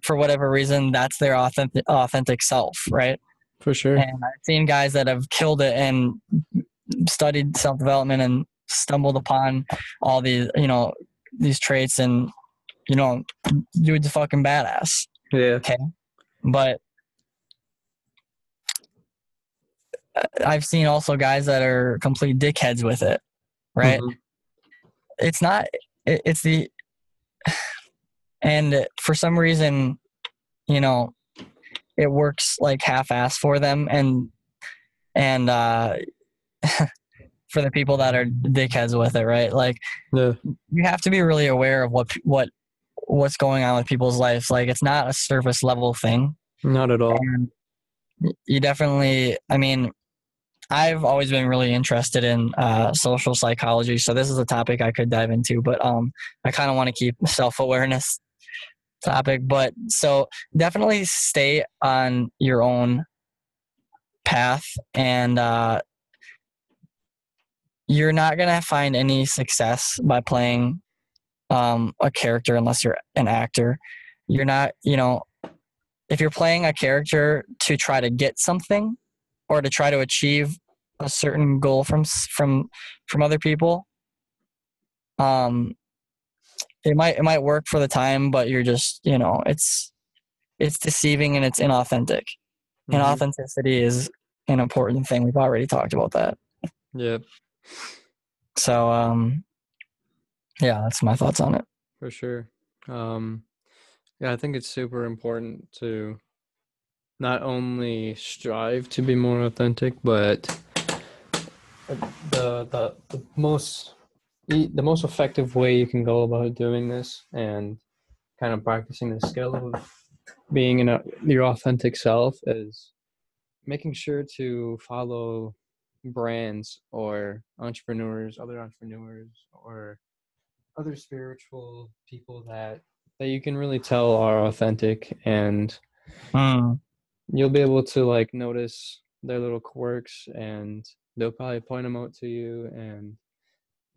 for whatever reason that's their authentic authentic self right For sure. and I've seen guys that have killed it and studied self development and stumbled upon all these, you know, these traits and, you know, dude's a fucking badass. Yeah. Okay. But I- I've seen also guys that are complete dickheads with it, right? Mhm. It's not, it, it's the, and for some reason, you know, it works like half-ass for them and and uh [LAUGHS] for the people that are dickheads with it right like Yeah. you have to be really aware of what what what's going on with people's lives like it's not a surface level thing Not at all. and you definitely i mean i've always been really interested in uh, social psychology so this is a topic i could dive into but um i kind of want to keep self-awareness topic but so definitely stay on your own path and uh you're not gonna find any success by playing um a character unless you're an actor. You're not you know if you're playing a character to try to get something or to try to achieve a certain goal from from from other people um it might it might work for the time but you're just you know it's it's deceiving and it's inauthentic and Mhm. authenticity is an important thing we've already talked about that Yep, So um, yeah, that's my thoughts on it. for sure. Um, yeah, I think it's super important to not only strive to be more authentic, but the the, the most the most effective way you can go about doing this and kind of practicing the skill of being in a, your authentic self is making sure to follow brands or entrepreneurs, other entrepreneurs, or other spiritual people that that you can really tell are authentic and Mm, you'll be able to like notice their little quirks and they'll probably point them out to you and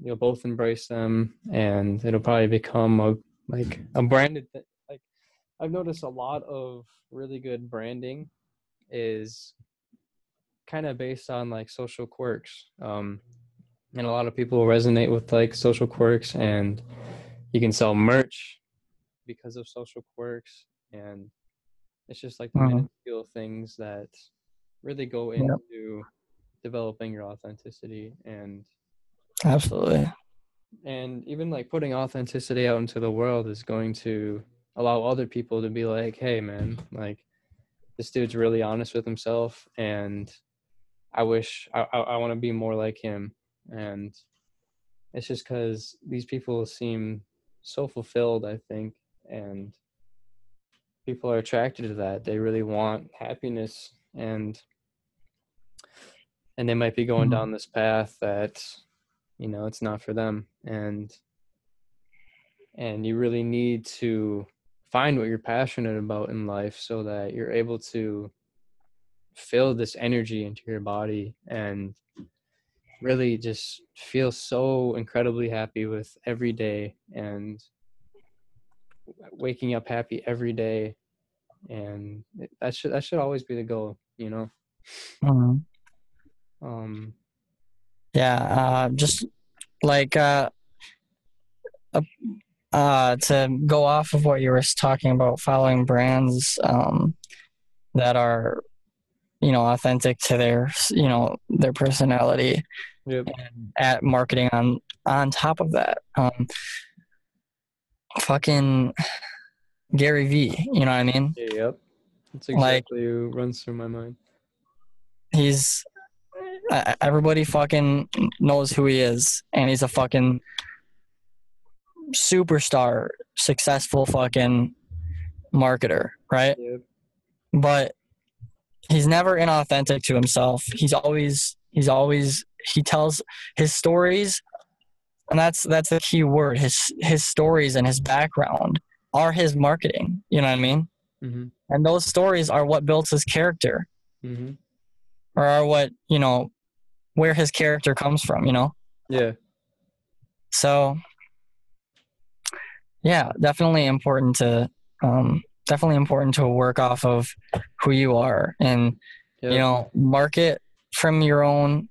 you'll both embrace them and it'll probably become a like a branded th- like i've noticed a lot of really good branding is kind of based on like social quirks um and a lot of people resonate with like social quirks and you can sell merch because of social quirks and it's just like the Mhm. minuscule things that really go Yep. into developing your authenticity and absolutely. and even like putting authenticity out into the world is going to allow other people to be like hey man like this dude's really honest with himself and i wish i i, I want to be more like him and it's just because these people seem so fulfilled i think and people are attracted to that. They really want happiness and and they might be going Mhm. down this path that you know it's not for them. And and you really need to find what you're passionate about in life so that you're able to fill this energy into your body and really just feel so incredibly happy with every day. And waking up happy every day and that should that should always be the goal you know Mhm. um Yeah, uh, just like uh, uh, uh, to go off of what you were talking about, following brands um, that are, you know, authentic to their, you know, their personality, yep and at marketing on on top of that. Um, fucking Gary Vee. you know what I mean? yep that's Like- exactly what runs through my mind He's uh, everybody fucking knows who he is, and he's a fucking superstar, successful fucking marketer, right? yep But he's never inauthentic to himself. He's always he's always he tells his stories, and that's that's the key word. His his stories and his background are his marketing. You know what I mean? mm-hmm. And those stories are what builds his character, Mm-hmm. or are what you know where his character comes from. You know. yeah So, yeah, definitely important to um, definitely important to work off of who you are and yep. you know market from your own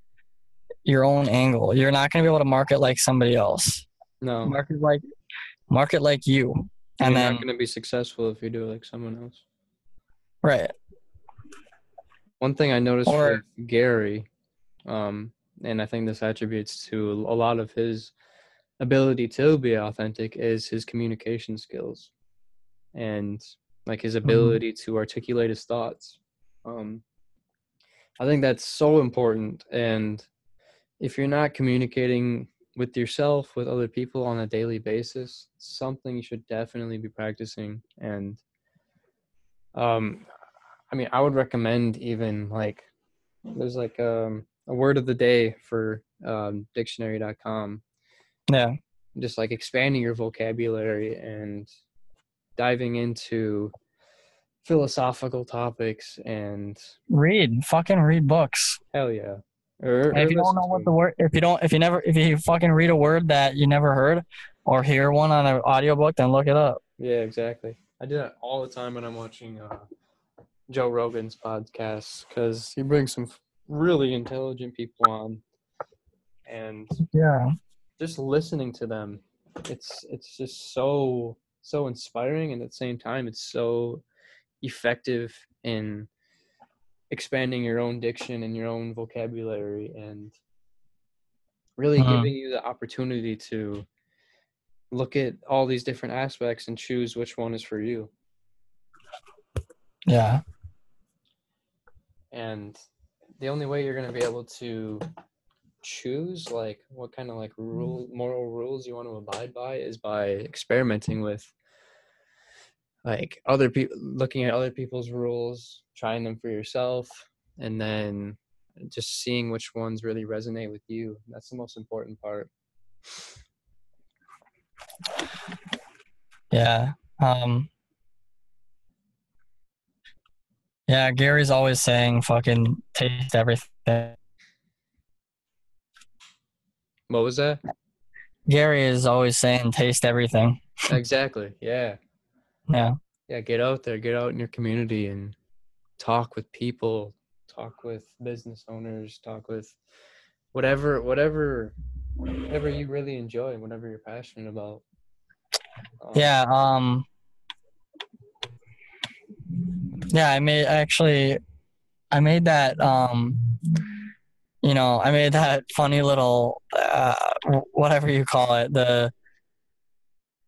your own angle. You're not going to be able to market like somebody else. no Market like market like you, you're and not going to be successful if you do it like someone else right. one thing i noticed Or- with gary um and i think this attributes to a lot of his ability to be authentic is his communication skills and like his ability to articulate his thoughts um i think that's so important and if you're not communicating with yourself with other people on a daily basis something you should definitely be practicing and um i mean i would recommend even like there's like um, a word of the day for um, dictionary.com Yeah. just like expanding your vocabulary and diving into philosophical topics and Read, fucking read books. hell yeah or, if you don't know what the word, if you don't, if you never, if you fucking read a word that you never heard or hear one on an audiobook, then look it up. yeah exactly i do that all the time when i'm watching uh, joe rogan's podcast because he brings some really intelligent people on and Yeah. just listening to them it's it's just so so inspiring and at the same time it's so effective in expanding your own diction and your own vocabulary and really Mhm. giving you the opportunity to look at all these different aspects and choose which one is for you. Yeah. And the only way you're going to be able to choose like what kind of like rule moral rules you want to abide by is by experimenting with like other people looking at other people's rules trying them for yourself and then just seeing which ones really resonate with you that's the most important part Yeah. Um Yeah, Gary's always saying fucking taste everything. what was that Gary is always saying taste everything. exactly yeah Yeah. yeah get out there get out in your community and talk with people talk with business owners talk with whatever whatever whatever you really enjoy whatever you're passionate about Um, Yeah, um Yeah, I made actually I made that um you know, I made that funny little uh whatever you call it, the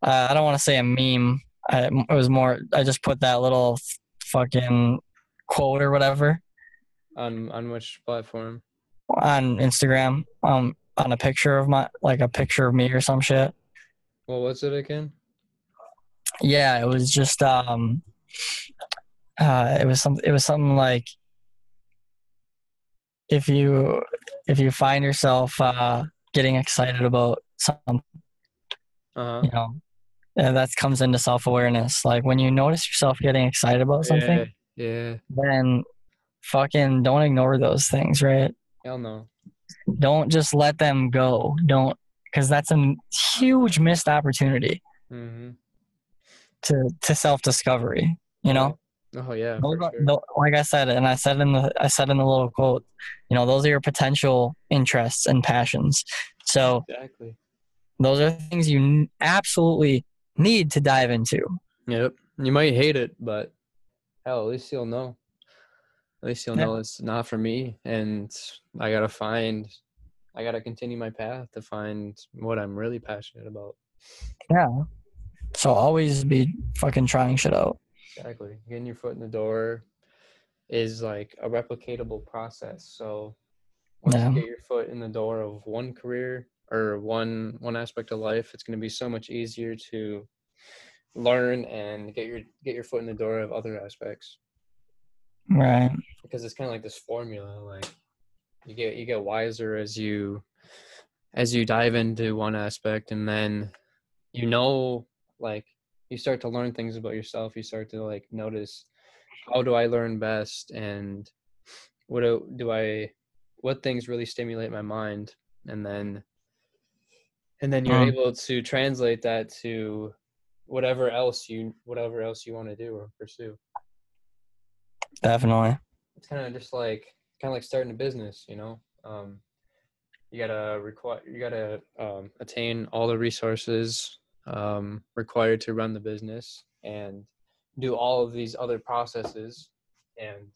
uh, I don't want to say a meme. I, it was more I just put that little fucking quote or whatever. On on which platform? On Instagram um on a picture of my like a picture of me or some shit. what was it again? Yeah, it was just um uh it was some it was something like if you if you find yourself uh getting excited about something, uh-huh. you know, and that comes into self-awareness. Like when you notice yourself getting excited about something, yeah, yeah then fucking don't ignore those things, right? hell no Don't just let them go. Don't because that's a huge missed opportunity mm-hmm. to to self-discovery, you know? oh yeah those sure. tho- like I said, and I said in the I said in the little quote, you know, those are your potential interests and passions. So exactly those are things you absolutely need to dive into. yep you might hate it but hell at least you'll know at least you'll Yeah. know it's not for me and i gotta find i gotta continue my path to find what i'm really passionate about Yeah. So always be fucking trying shit out. Exactly. Getting your foot in the door is like a replicatable process. So once Yeah. you get your foot in the door of one career or one one aspect of life, it's going to be so much easier to learn and get your get your foot in the door of other aspects Right. because it's kind of like this formula like you get you get wiser as you as you dive into one aspect and then you know like you start to learn things about yourself you start to like notice how do i learn best and what do, do i what things really stimulate my mind and then and then you're Mm. able to translate that to whatever else you whatever else you want to do or pursue Definitely. it's kind of just like kind of like starting a business you know um you gotta require you gotta um, attain all the resources um, required to run the business and do all of these other processes and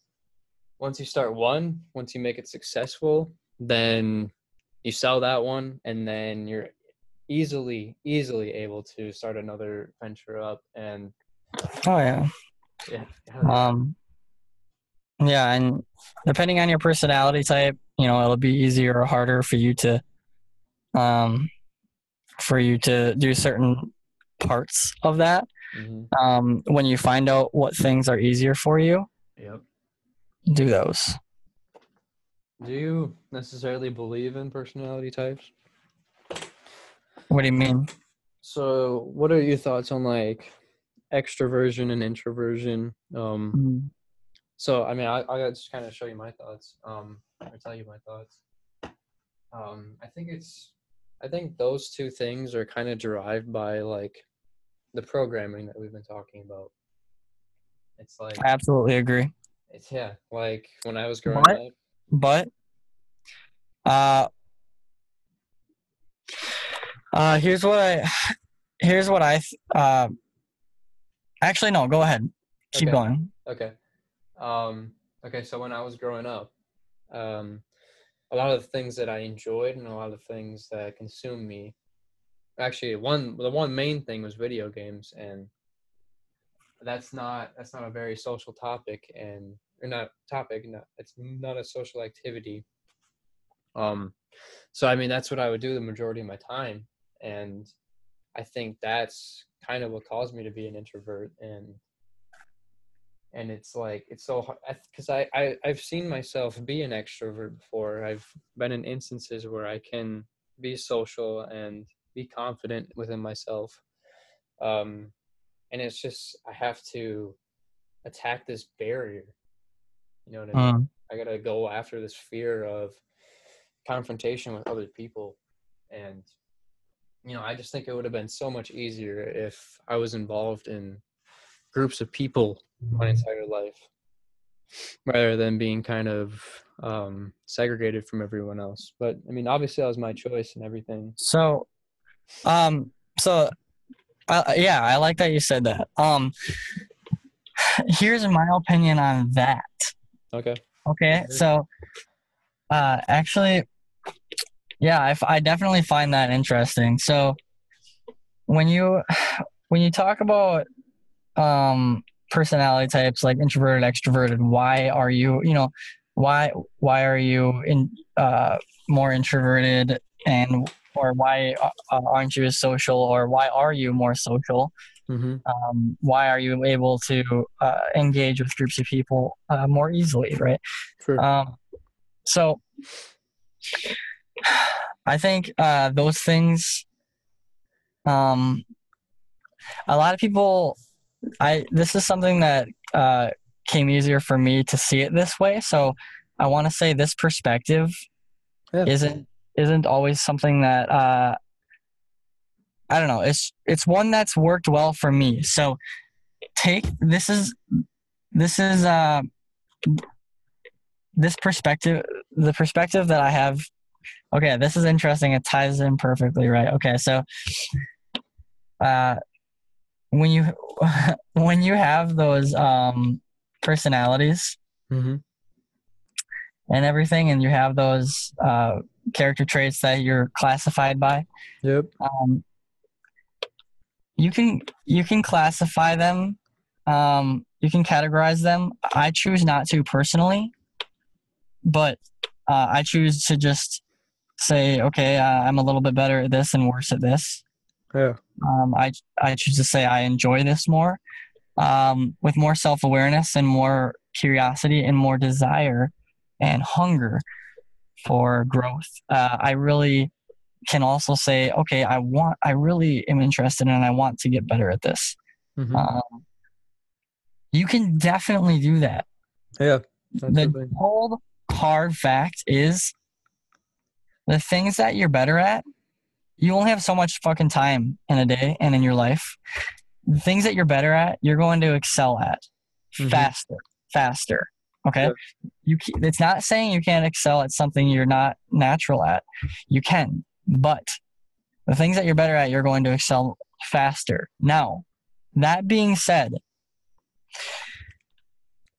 once you start one once you make it successful then you sell that one and then you're easily easily able to start another venture up and Oh yeah. yeah Um yeah, and depending on your personality type, you know, it'll be easier or harder for you to um for you to do certain parts of that. hmm Um when you find out what things are easier for you, yep do those. Do you necessarily believe in personality types? What do you mean? So, what are your thoughts on like extroversion and introversion? Um, Mm, so, I mean, I, I'll just kind of show you my thoughts um, or tell you my thoughts. Um, I think it's, I think those two things are kind of derived by like the programming that we've been talking about. It's like, Absolutely agree. it's yeah, like when I was growing What? up. But uh uh here's what I [SIGHS] here's what I uh actually no, go ahead. Keep Okay. going. Okay. Um, okay, so when I was growing up, um, a lot of the things that I enjoyed and a lot of things that consumed me. Actually, one the one main thing was video games, and that's not that's not a very social topic, and or not topic. Not, it's not a social activity. Um, so I mean that's what I would do the majority of my time, and I think that's kind of what caused me to be an introvert. And and it's like it's so hard because I, I i've seen myself be an extrovert before. I've been in instances where i can be social and be confident within myself. Um and it's just i have to attack this barrier. You know what i mean? Mm. i gotta go after this fear of confrontation with other people. And you know i just think it would have been so much easier if i was involved in groups of people my entire life rather than being kind of um, segregated from everyone else. But i mean obviously that was my choice and everything. So, um, so, uh, yeah, I like that you said that. Um, [SIGHS] here's my opinion on that. okay Okay, so, uh, actually, yeah, I, f- I definitely find that interesting. So, when you when you talk about um personality types like introverted, extroverted, why are you you know why why are you in uh more introverted and or why uh, aren't you as social or why are you more social mm-hmm. um, why are you able to uh, engage with groups of people uh, more easily right sure um, so i think uh, those things um, a lot of people i this is something that uh, came easier for me to see it this way. So i want to say this perspective Yeah. isn't isn't always something that uh, i don't know. It's it's one that's worked well for me. So take this is this is uh this perspective the perspective that i have okay this is interesting. It ties in perfectly right? Okay so uh when you [LAUGHS] when you have those um personalities mm-hmm. and everything and you have those uh character traits that you're classified by yep. um, you can you can classify them um, you can categorize them. I choose not to personally but uh, i choose to just say okay uh, i'm a little bit better at this and worse at this. Yeah. Um, I, I choose to say i enjoy this more um, with more self-awareness and more curiosity and more desire and hunger for growth. Uh, i really can also say okay i want i really am interested and i want to get better at this. Mm-hmm. um, you can definitely do that. Yeah the the cold hard fact is the things that you're better at you only have so much fucking time in a day and in your life. The things that you're better at you're going to excel at Mhm. faster faster okay? You it's not saying you can't excel at something you're not natural at. You can but the things that you're better at you're going to excel faster. Now that being said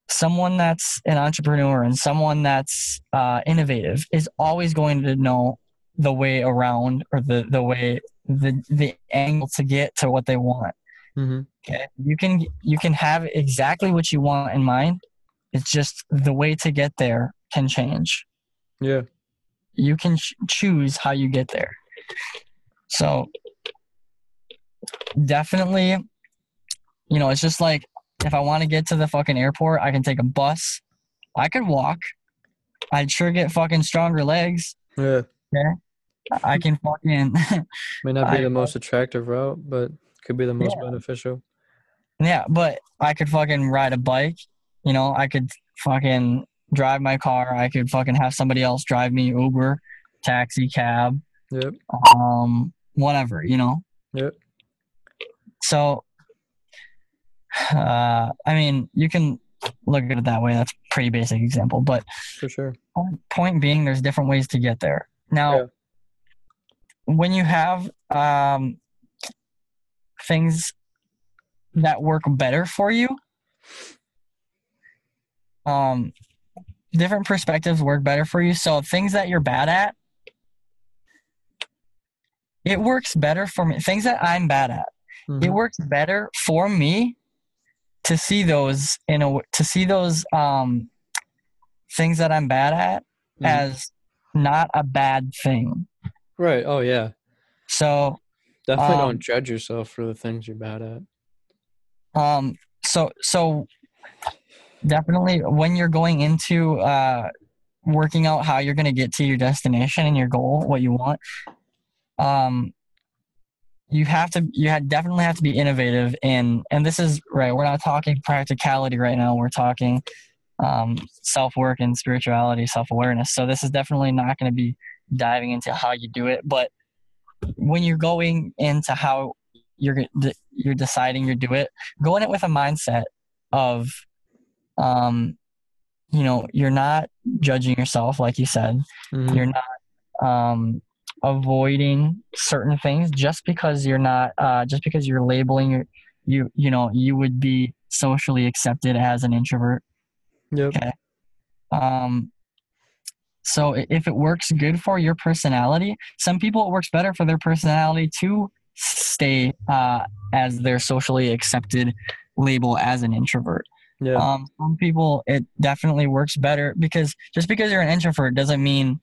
someone that's an entrepreneur and someone that's uh, innovative is always going to know the way around or the, the way the, the angle to get to what they want. Mm-hmm. okay? You can you can have exactly what you want in mind. It's just the way to get there can change. Yeah. You can ch- choose how you get there. So definitely you know it's just like if i want to get to the fucking airport i can take a bus. I could walk. I'd sure get fucking stronger legs. Yeah. Yeah. i can fucking [LAUGHS] may not be I- the most attractive route but could be the most Yeah. beneficial. Yeah but i could fucking ride a bike you know? I could fucking drive my car. I could fucking have somebody else drive me uber taxi cab yep. um whatever you know? Yep. so uh i mean you can look at it that way that's a pretty basic example but for sure point being there's different ways to get there now Yeah. when you have um things that work better for you um different perspectives work better for you. So things that you're bad at, it works better for me. Things that I'm bad at, it Mhm. works better for me to see those in a to see those um things that I'm bad at Mhm. as not a bad thing. right. Oh yeah. So Definitely Um, don't judge yourself for the things you're bad at. um so so definitely when you're going into uh working out how you're going to get to your destination and your goal what you want um you have to you had definitely have to be innovative in and this is right we're not talking practicality right now we're talking um self-work and spirituality self-awareness so this is definitely not going to be diving into how you do it but when you're going into how you're you're deciding you do it go in it with a mindset of um you know you're not judging yourself like you said Mhm. you're not um avoiding certain things just because you're not uh just because you're labeling your you you know you would be socially accepted as an introvert Yep. okay. um so if it works good for your personality some people it works better for their personality to stay uh as their socially accepted label as an introvert Yeah. um, some people it definitely works better because just because you're an introvert doesn't mean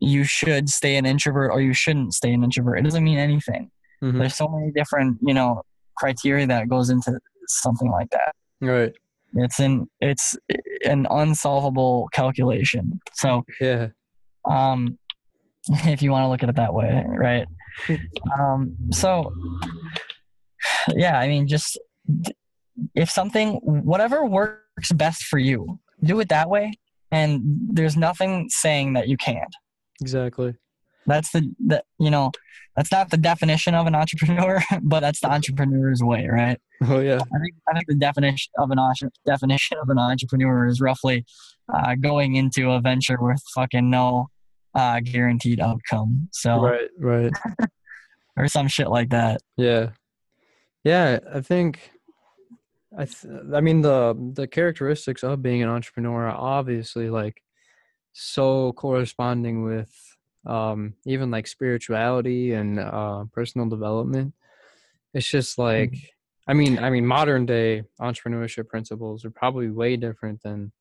you should stay an introvert or you shouldn't stay an introvert. It doesn't mean anything. Mhm. There's so many different, you know, criteria that goes into something like that. Right. It's an it's an unsolvable calculation. So Yeah. um [LAUGHS] if you want to look at it that way, right? [LAUGHS] um so yeah, I mean just if something whatever works best for you, do it that way and there's nothing saying that you can't. Exactly. That's the the you know, that's not the definition of an entrepreneur, [LAUGHS] but that's the entrepreneur's way, right? Oh yeah. I think I think the definition of an definition of an entrepreneur is roughly uh, going into a venture with fucking no uh, guaranteed outcome. So Right. Right. [LAUGHS] or some shit like that. Yeah. Yeah, I think I th- I mean the the characteristics of being an entrepreneur are obviously like so corresponding with um even like spirituality and uh personal development. It's just like I mean I mean modern day entrepreneurship principles are probably way different than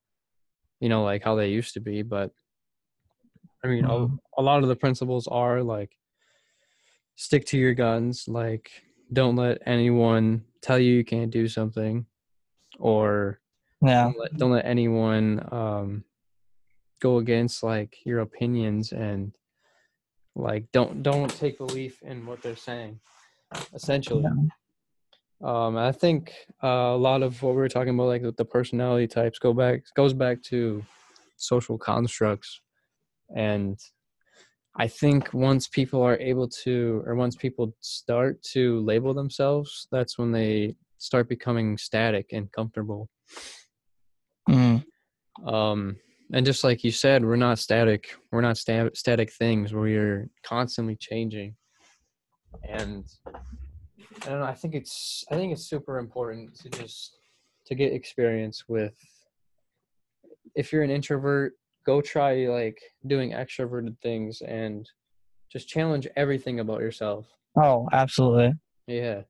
you know like how they used to be, but I mean a, Mhm. a lot of the principles are like stick to your guns like don't let anyone tell you you can't do something or Yeah. don't let, don't let anyone um go against like your opinions and like don't don't take belief in what they're saying essentially. Um i think uh, a lot of what we were talking about like the personality types go back goes back to social constructs. And i think once people are able to or once people start to label themselves that's when they start becoming static and comfortable. Mm. um and just like you said we're not static we're not sta- static things we're constantly changing. And i don't know i think it's i think it's super important to just to get experience with if you're an introvert go try like doing extroverted things and just challenge everything about yourself. Oh, absolutely. yeah.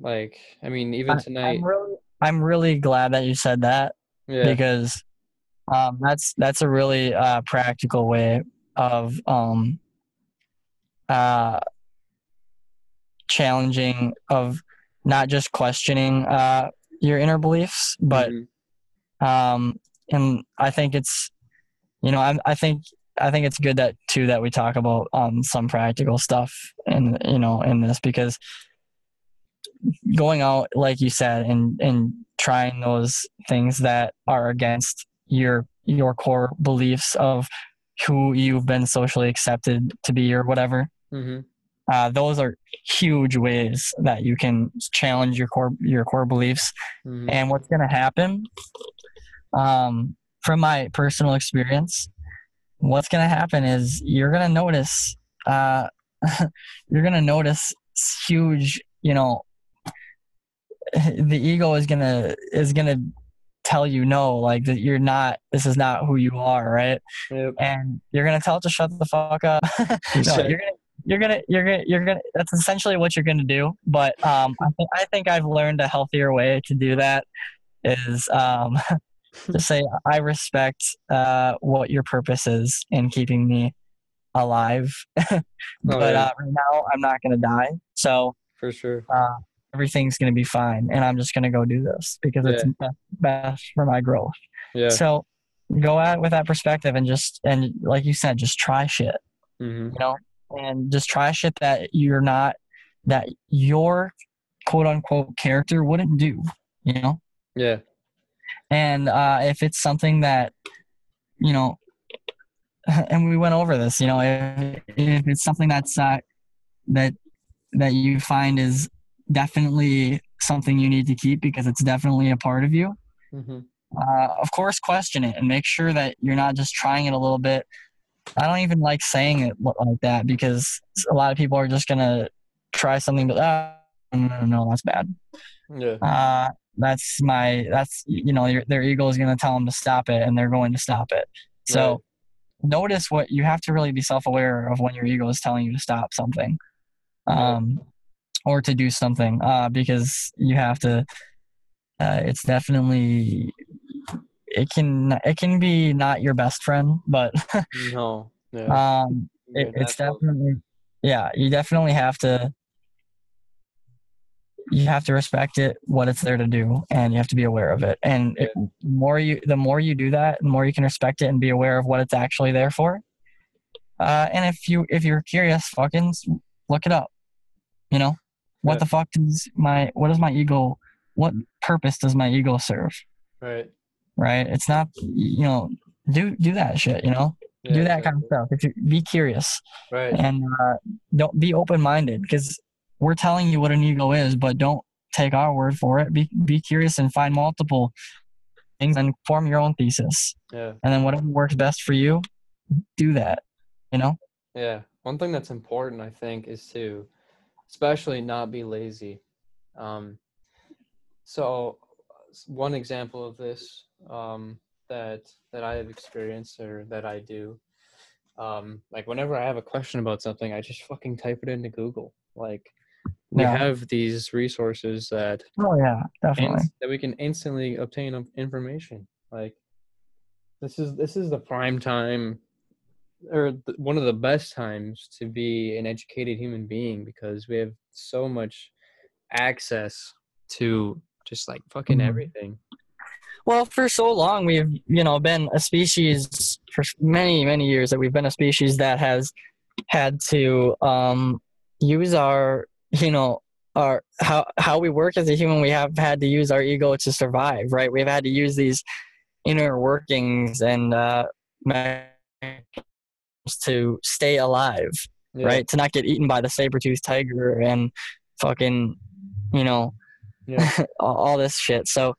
Like i mean even I- tonight I'm really, I'm really glad that you said that yeah. because um, that's that's a really uh, practical way of um, uh, challenging of not just questioning uh, your inner beliefs, but Mhm. um, and I think it's you know I, I think I think it's good that too that we talk about um, some practical stuff and you know in this because going out like you said and and trying those things that are against your your core beliefs of who you've been socially accepted to be or whatever Mhm. uh, those are huge ways that you can challenge your core your core beliefs Mhm. and what's going to happen um, from my personal experience what's going to happen is you're going to notice uh, [LAUGHS] you're going to notice huge you know [LAUGHS] the ego is going to is going to tell you no, like that you're not. This is not who you are, right? Yep. And you're gonna tell it to shut the fuck up. [LAUGHS] no, Sure. you're gonna. You're gonna, you're gonna, you're gonna. That's essentially what you're gonna do. But um, I think, I think I've learned a healthier way to do that. Is um, [LAUGHS] to say I respect uh, what your purpose is in keeping me alive. [LAUGHS] but Oh, yeah. uh, right now, I'm not to die. So For sure. uh, everything's going to be fine. And I'm just going to go do this because it's be- best for my growth. Yeah. So go at it with that perspective and just, and like you said, just try shit, hmm you know, and just try shit that you're not, that your quote unquote character wouldn't do, you know? Yeah. and uh, if it's something that you know [LAUGHS] and we went over this you know if, if it's something that's uh, that that you find is definitely something you need to keep because it's definitely a part of you. Hmm uh, of course question it and make sure that you're not just trying it a little bit. I don't even like saying it like that because a lot of people are just gonna try something but ah, no, no, no that's bad. Yeah. uh, that's my that's you know your, their ego is going to tell them to stop it and they're going to stop it. So notice what you have to really be self-aware of when your ego is telling you to stop something. Um, or to do something uh, because you have to uh, it's definitely it can it can be not your best friend but [LAUGHS] No. Yeah. um, it, it's definitely yeah you definitely have to you have to respect it what it's there to do and you have to be aware of it and it, the more you the more you do that the more you can respect it and be aware of what it's actually there for uh, and if you if you're curious fucking look it up you know what Yeah. the fuck does my what does my ego what purpose does my ego serve Right. right it's not you know do do that shit you know Yeah, do that kind of stuff if you be curious Right. and uh, don't be open minded because we're telling you what an ego is, but don't take our word for it. Be be curious and find multiple things and form your own thesis. Yeah. And then whatever works best for you, do that. You know? Yeah. One thing that's important, I think, is to especially not be lazy. Um, so, one example of this um, that that I have experienced or that I do, um, like whenever I have a question about something, I just fucking type it into Google. Like, we Yeah. have these resources that Oh yeah, definitely. inst- that we can instantly obtain information. Like this is this is the prime time or th- one of the best times to be an educated human being because we have so much access to just like fucking Mhm. everything. Well, for so long we've you know been a species for many many years that we've been a species that has had to um, use our you know our how how we work as a human. We have had to use our ego to survive, right? We've had to use these inner workings and uh, to stay alive, Yeah, right? To not get eaten by the saber tooth tiger and fucking you know Yeah. [LAUGHS] all, this shit. So,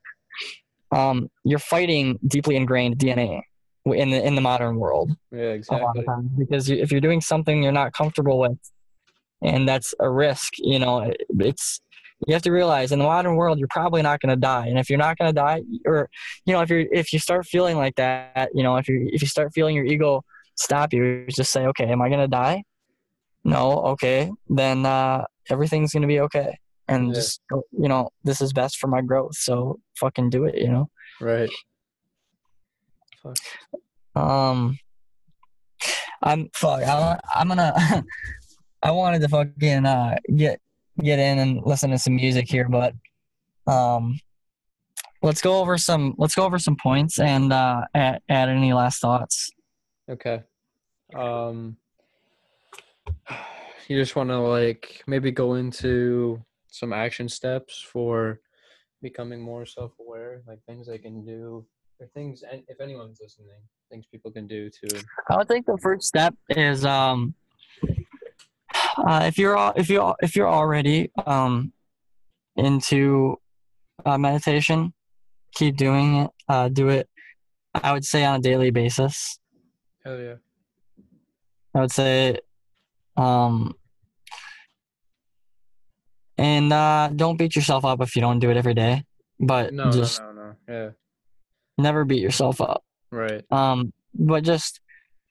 um, you're fighting deeply ingrained DNA in the in the modern world Yeah, a lot exactly. because if you're doing something you're not comfortable with, and that's a risk, you know, it's you have to realize in the modern world you're probably not going to die, and if you're not going to die, or you know, if you're if you start feeling like that, you know, if you if you start feeling your ego stop you, just say, okay, am I going to die? No, okay, then uh, everything's going to be okay and Yeah. just you know this is best for my growth so fucking do it you know Right. Fuck. um i'm fuck I, i'm gonna [LAUGHS] i wanted to fucking uh get get in and listen to some music here but um let's go over some let's go over some points and uh add, add any last thoughts Okay. Um [SIGHS] you just want to like maybe go into some action steps for becoming more self-aware, like things they can do or things and if anyone's listening, things people can do to I would think the first step is um, uh, if you're if you if you're already um, into uh, meditation, keep doing it. Uh, do it. I would say on a daily basis. Hell yeah. I would say, um, and uh, don't beat yourself up if you don't do it every day. But No, just no, no, no. Yeah. never beat yourself up. Right. Um, but just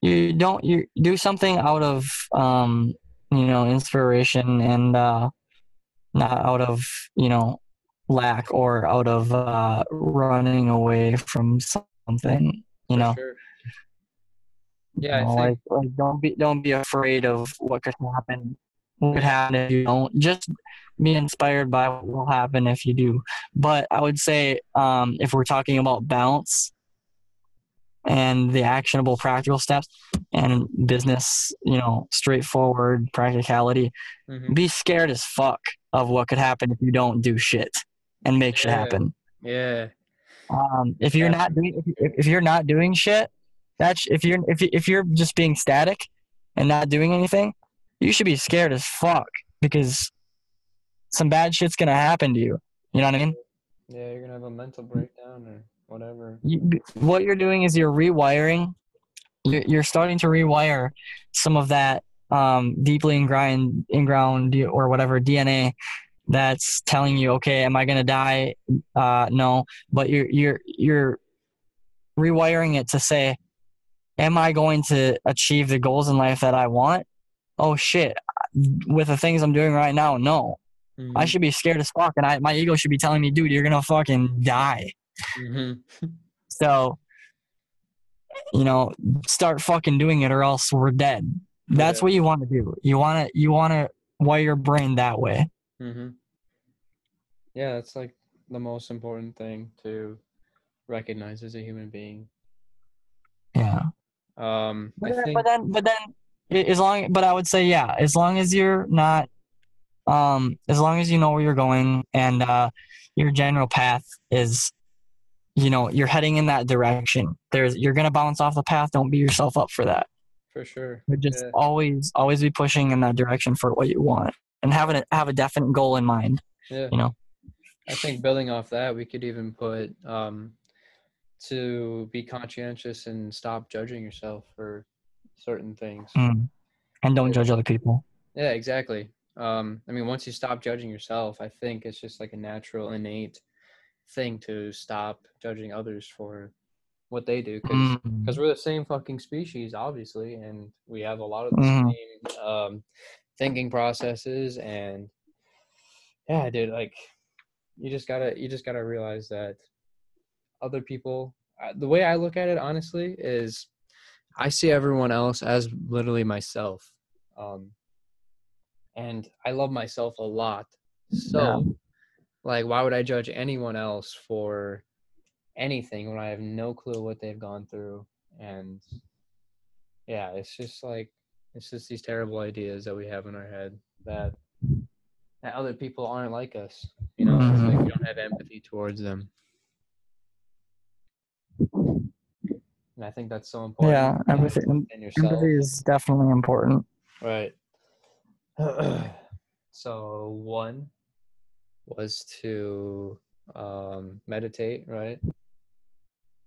you don't you do something out of um, you know inspiration and uh, not out of you know lack or out of uh, running away from something. You for know, Sure. Yeah, You I know, think like, like don't be don't be afraid of what could happen. What could happen if you don't? Just be inspired by what will happen if you do. But I would say, um, if we're talking about balance and the actionable practical steps and business, you know, straightforward practicality, mhm. be scared as fuck of what could happen if you don't do shit and make shit happen. Yeah. Um, if you're Yeah. not doing if, if you're not doing shit, that's if you're if you, if you're just being static and not doing anything, you should be scared as fuck because some bad shit's gonna happen to you. You know what I mean? Yeah, you're gonna have a mental breakdown or whatever. You, what you're doing is you're rewiring. You're, you're starting to rewire some of that um, deeply ingrained, inground or whatever DNA that's telling you, okay, am I gonna die? Uh, no, but you're you're you're rewiring it to say, am I going to achieve the goals in life that I want? Oh shit! With the things I'm doing right now, no. I Mhm. should be scared as fuck, and I my ego should be telling me, dude, you're gonna fucking die. Mhm. [LAUGHS] So, you know, start fucking doing it or else we're dead. That's Yeah. what you want to do. You want to you want to wire your brain that way. hmm Yeah, that's like the most important thing to recognize as a human being. Yeah. Um, But then, think but then but then as long but I would say yeah, as long as you're not um as long as you know where you're going and uh your general path is you know, you're heading in that direction. There's you're to bounce off the path, don't beat yourself up for that. for sure. But just Yeah. always always be pushing in that direction for what you want and having a, have a definite goal in mind. Yeah. you know. I think building off that, we could even put um, to be conscientious and stop judging yourself for certain things. Mm. And don't judge other people. Yeah, exactly. Um, I mean, once you stop judging yourself, I think it's just like a natural, innate thing to stop judging others for what they do. Because Mm. we're the same fucking species, obviously, and we have a lot of the Mhm. same um, thinking processes. And yeah, dude, like you just gotta, you just gotta realize that other people. uh, The way I look at it, honestly, is I see everyone else as literally myself. Um, and I love myself a lot. So, Yeah. like, why would I judge anyone else for anything when I have no clue what they've gone through? And yeah, it's just like it's just these terrible ideas that we have in our head that that other people aren't like us. You know, it's like we don't have empathy towards them. And I think that's so important. Yeah, to empathy-. Empathy is definitely important. Right. [CLEARS THROAT] so one was to um, meditate, right?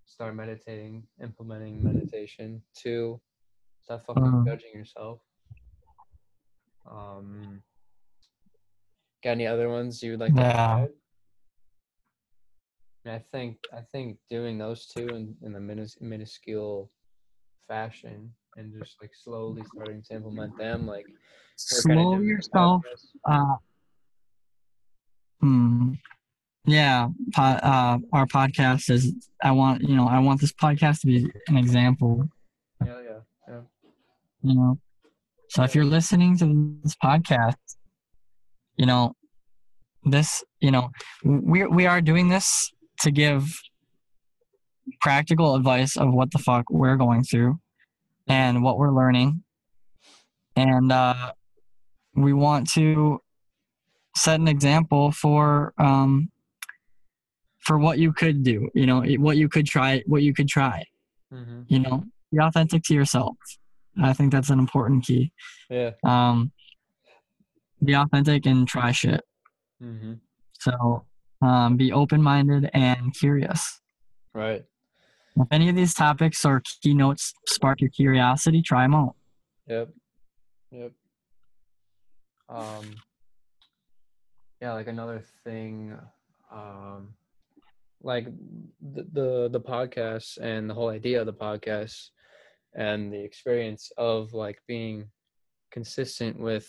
Start meditating, implementing meditation. Two, stop fucking Mhm. judging yourself. Um, got any other ones you would like to Yeah. add? I think I think doing those two in, in a minis- minuscule fashion and just like slowly starting to implement them, like Slow yourself. Uh, hmm. Yeah. Po- uh, our podcast is. I want you know. I want this podcast to be an example. Yeah, yeah, yeah. You know. So if you're listening to this podcast, you know, this. You know, we we are doing this to give practical advice of what the fuck we're going through and what we're learning and uh, we want to set an example for um, for what you could do you know what you could try what you could try Mm-hmm. you know be authentic to yourself i think that's an important key Yeah. um, be authentic and try shit Mm-hmm. so um, be open-minded and curious Right. if any of these topics or keynotes spark your curiosity try them out Yep. Yep. Um. Yeah, like another thing. Um. like the, the the podcast and the whole idea of the podcast and the experience of like being consistent with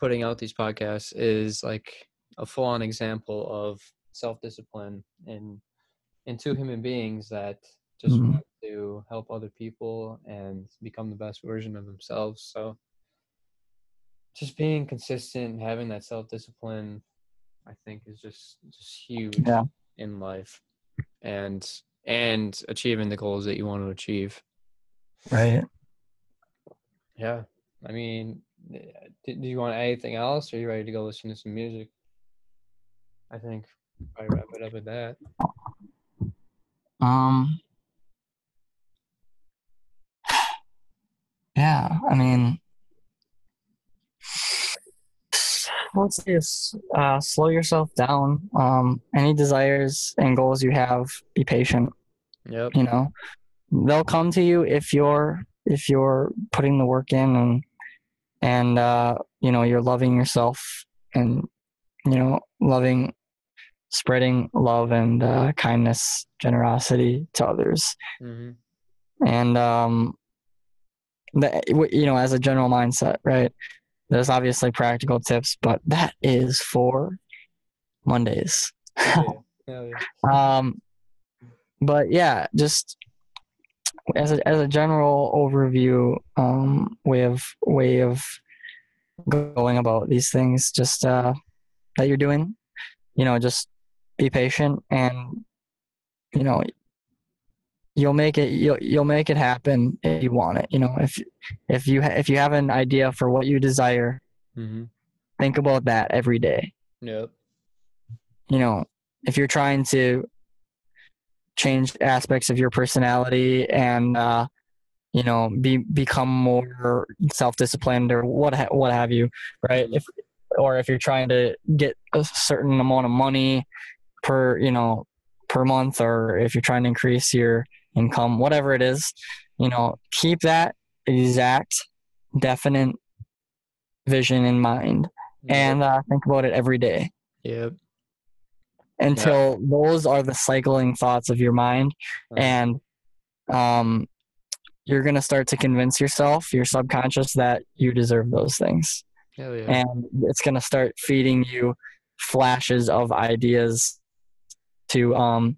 putting out these podcasts is like a full on example of self discipline in in two human beings that just Mhm. want to help other people and become the best version of themselves. So just being consistent, having that self discipline, I think is just just huge Yeah. in life, and and achieving the goals that you want to achieve. Right. Yeah, I mean, eh, do, do you want anything else? Or are you ready to go listen to some music? I think probably wrap it up with that. Um. Yeah, I mean, let's say is uh, slow yourself down. Um, any desires and goals you have, be patient. Yep. You know, they'll come to you if you're if you're putting the work in and and uh, you know you're loving yourself and you know loving spreading love and uh, kindness generosity to others. Hmm and um the, you know as a general mindset right there's obviously practical tips but that is for mondays. [LAUGHS] Hell yeah. um but yeah just as a, as a general overview um way of way of going about these things just uh that you're doing you know just be patient and you know you'll make it you'll you'll make it happen if you want it you know if if you ha- if you have an idea for what you desire hmm think about that every day. Yep. you know if you're trying to change aspects of your personality and uh you know be become more self-disciplined or what ha- what have you right? If or if you're trying to get a certain amount of money per you know per month or if you're trying to increase your income whatever it is you know keep that exact definite vision in mind and uh, think about it every day Yep. until those are the cycling thoughts of your mind Uh, and um you're going to start to convince yourself your subconscious that you deserve those things yeah. and it's going to start feeding you flashes of ideas to um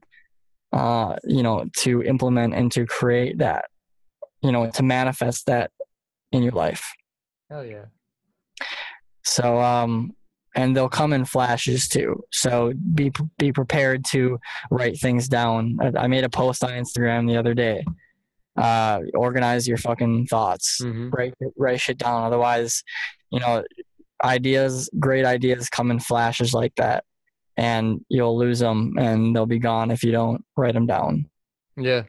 uh you know to implement and to create that you know to manifest that in your life. Hell yeah. so um and they'll come in flashes too. So be be prepared to write things down. I, I made a post on instagram the other day. Uh organize your fucking thoughts. Hmm write write shit down. Otherwise you know ideas great ideas come in flashes like that and you'll lose them and they'll be gone if you don't write them down Yeah.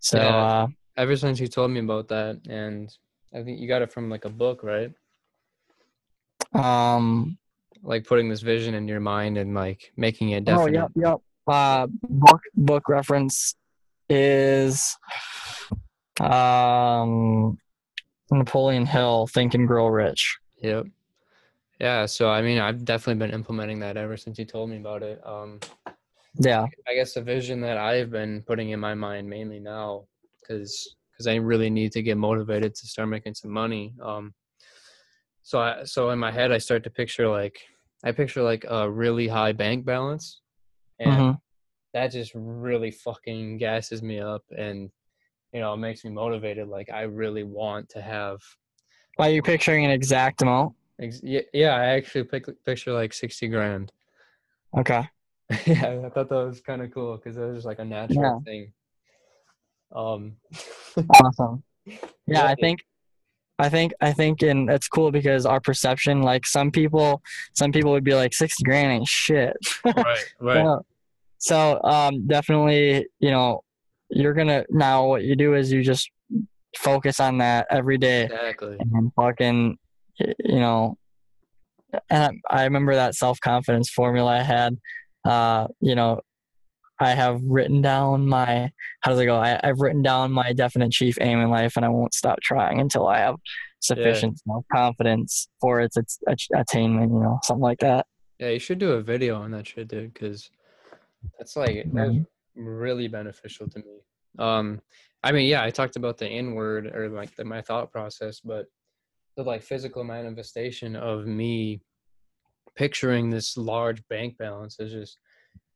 so Yeah. uh Ever since you told me about that, and I think you got it from like a book, right? um Like putting this vision in your mind and like making it oh yep yep uh book book reference is um napoleon hill think and grow rich Yep. Yeah. So I mean, I've definitely been implementing that ever since you told me about it. Um, yeah I guess the vision that I've been putting in my mind mainly now, because because I really need to get motivated to start making some money. Um, so I so in my head I start to picture like I picture like a really high bank balance, and Mhm. that just really fucking gasses me up, and you know it makes me motivated. Like I really want to have. Why are you picturing an exact amount Yeah, yeah I actually pic- picture like sixty grand. [LAUGHS] okay. Yeah, I thought that was kind of cool because it was like a natural thing. Um, [LAUGHS] awesome. Yeah i think i think i think and it's cool because our perception like some people some people would be like 60 grand ain't shit. Right, [LAUGHS] right, So- so um definitely you know you're gonna now what you do is you just focus on that every day. Exactly. and fucking you know and i, I remember that self-confidence formula i had uh you know i have written down my how does it go I, i've written down my definite chief aim in life and i won't stop trying until i have sufficient self-confidence for its, its ach- attainment you know something like that Yeah, you should do a video on that shit, dude. Because That's like that was really beneficial to me. Um, I mean, yeah, I talked about the inward or like the, my thought process, but the like physical manifestation of me picturing this large bank balance has just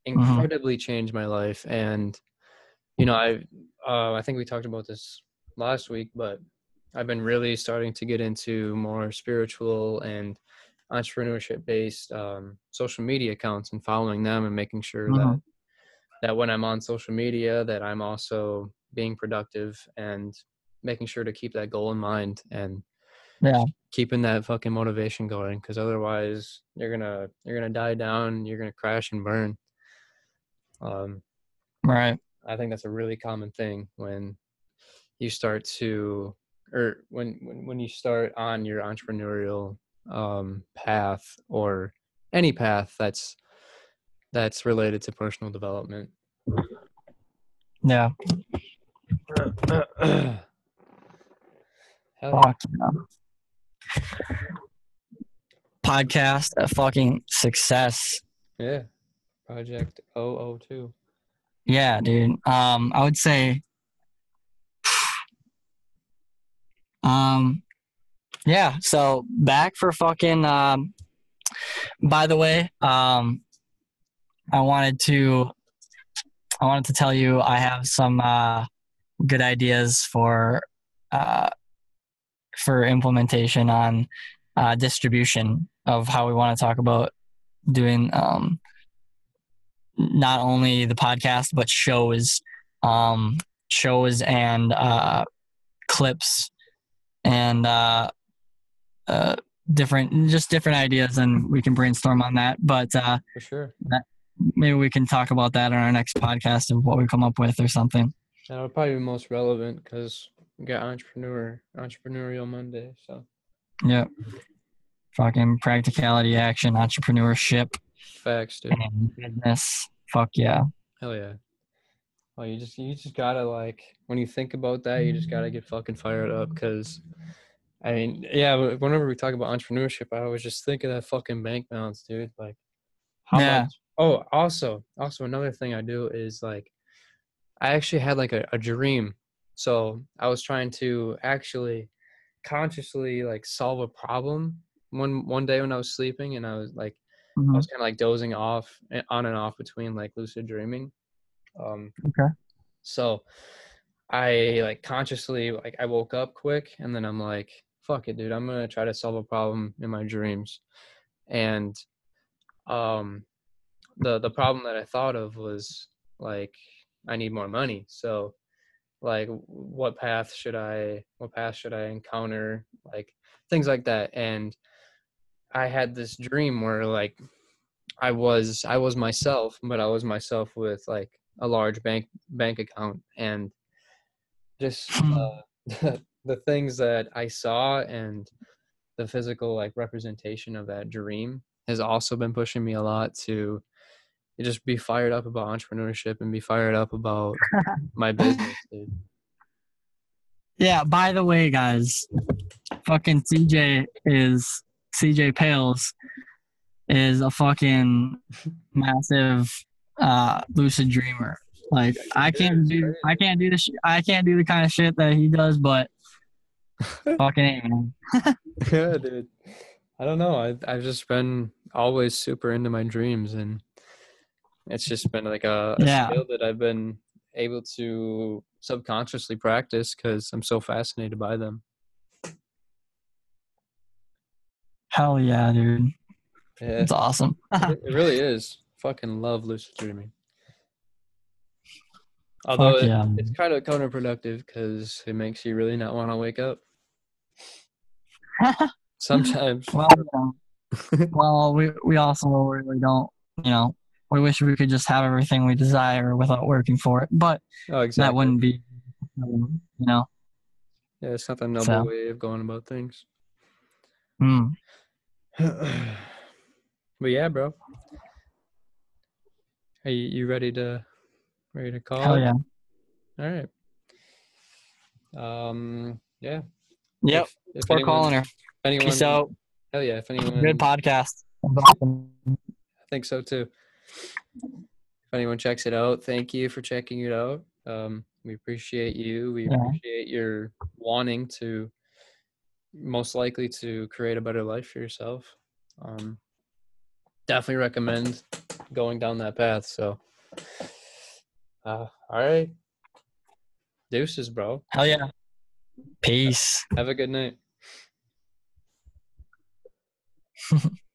incredibly changed my life. And you know, I uh, I think we talked about this last week, but I've been really starting to get into more spiritual and entrepreneurship based um, social media accounts and following them and making sure Mhm. that that when I'm on social media that I'm also being productive and making sure to keep that goal in mind and Yeah. keeping that fucking motivation going because otherwise you're gonna you're gonna die down you're gonna crash and burn um Right. I think that's a really common thing when you start to, or when when, when you start on your entrepreneurial um, path or any path that's that's related to personal development. Yeah. [CLEARS THROAT] Hell yeah. Podcast, a fucking success. yeah, Project 002. Yeah, dude. Um, I would say, um, yeah. So back for fucking. Um, by the way, um, I wanted to, I wanted to tell you I have some uh, good ideas for, uh, for implementation on uh, distribution of how we want to talk about doing um, not only the podcast but shows um shows and uh clips and uh uh different just different ideas and we can brainstorm on that but uh For sure. maybe we can talk about that on our next podcast of what we come up with or something That would probably be most relevant because we got entrepreneur entrepreneurial Monday. So yep fucking practicality action entrepreneurship facts, dude. and business fuck yeah Hell yeah. Well, you just you just gotta like when you think about that, you just gotta get fucking fired up because, I mean, yeah. Whenever we talk about entrepreneurship, I always just think of that fucking bank balance, dude. Like, how Yeah. much? Oh, also, also another thing I do is like, I actually had like a, a dream. So I was trying to actually consciously like solve a problem one one day when I was sleeping, and I was like. I Mhm. was kind of like dozing off eh, on and off between like lucid dreaming. Um, Okay. So I like consciously like I woke up quick and then I'm like, fuck it, dude. I'm gonna try to solve a problem in my dreams. And um, the the problem that I thought of was like I need more money. So like what path should I what path should I encounter like things like that and I had this dream where like I was I was myself but I was myself with like a large bank bank account and just uh, [LAUGHS] the things that I saw and the physical like representation of that dream has also been pushing me a lot to just be fired up about entrepreneurship and be fired up about [LAUGHS] my business dude. Yeah, by the way, guys, fucking CJ is CJ Pales is a fucking massive uh lucid dreamer. Like I can't do I can't do the sh- I can't do the kind of shit that he does, but [LAUGHS] fucking A, man. [LAUGHS] yeah, dude. I don't know. I I've just been always super into my dreams, and it's just been like a, a Yeah. skill that I've been able to subconsciously practice because I'm so fascinated by them. Hell yeah, dude. Yeah, It's awesome. it, it really is. Fucking love lucid dreaming. Although it- yeah. it's kind of counterproductive because it makes you really not want to wake up. [LAUGHS] Sometimes. well, know, well, we we also really don't, you know, we wish we could just have everything we desire without working for it, but oh, exactly. that wouldn't be, um, you know. Yeah, it's not the noble So. way of going about things. Mm. [SIGHS] but yeah, bro. Are you, you ready to ready to call? Hell yeah. All right. Um. Yeah. Yep. If, if We're anyone- calling her. Anyone, Peace out. Hell yeah! If anyone, Good podcast. I think so too. If anyone checks it out, thank you for checking it out. Um, we appreciate you. We Yeah. appreciate your wanting to, most likely to create a better life for yourself. Um, definitely recommend going down that path. So, uh, all right, deuces, bro. Hell yeah. Peace. Have a good night. [LAUGHS]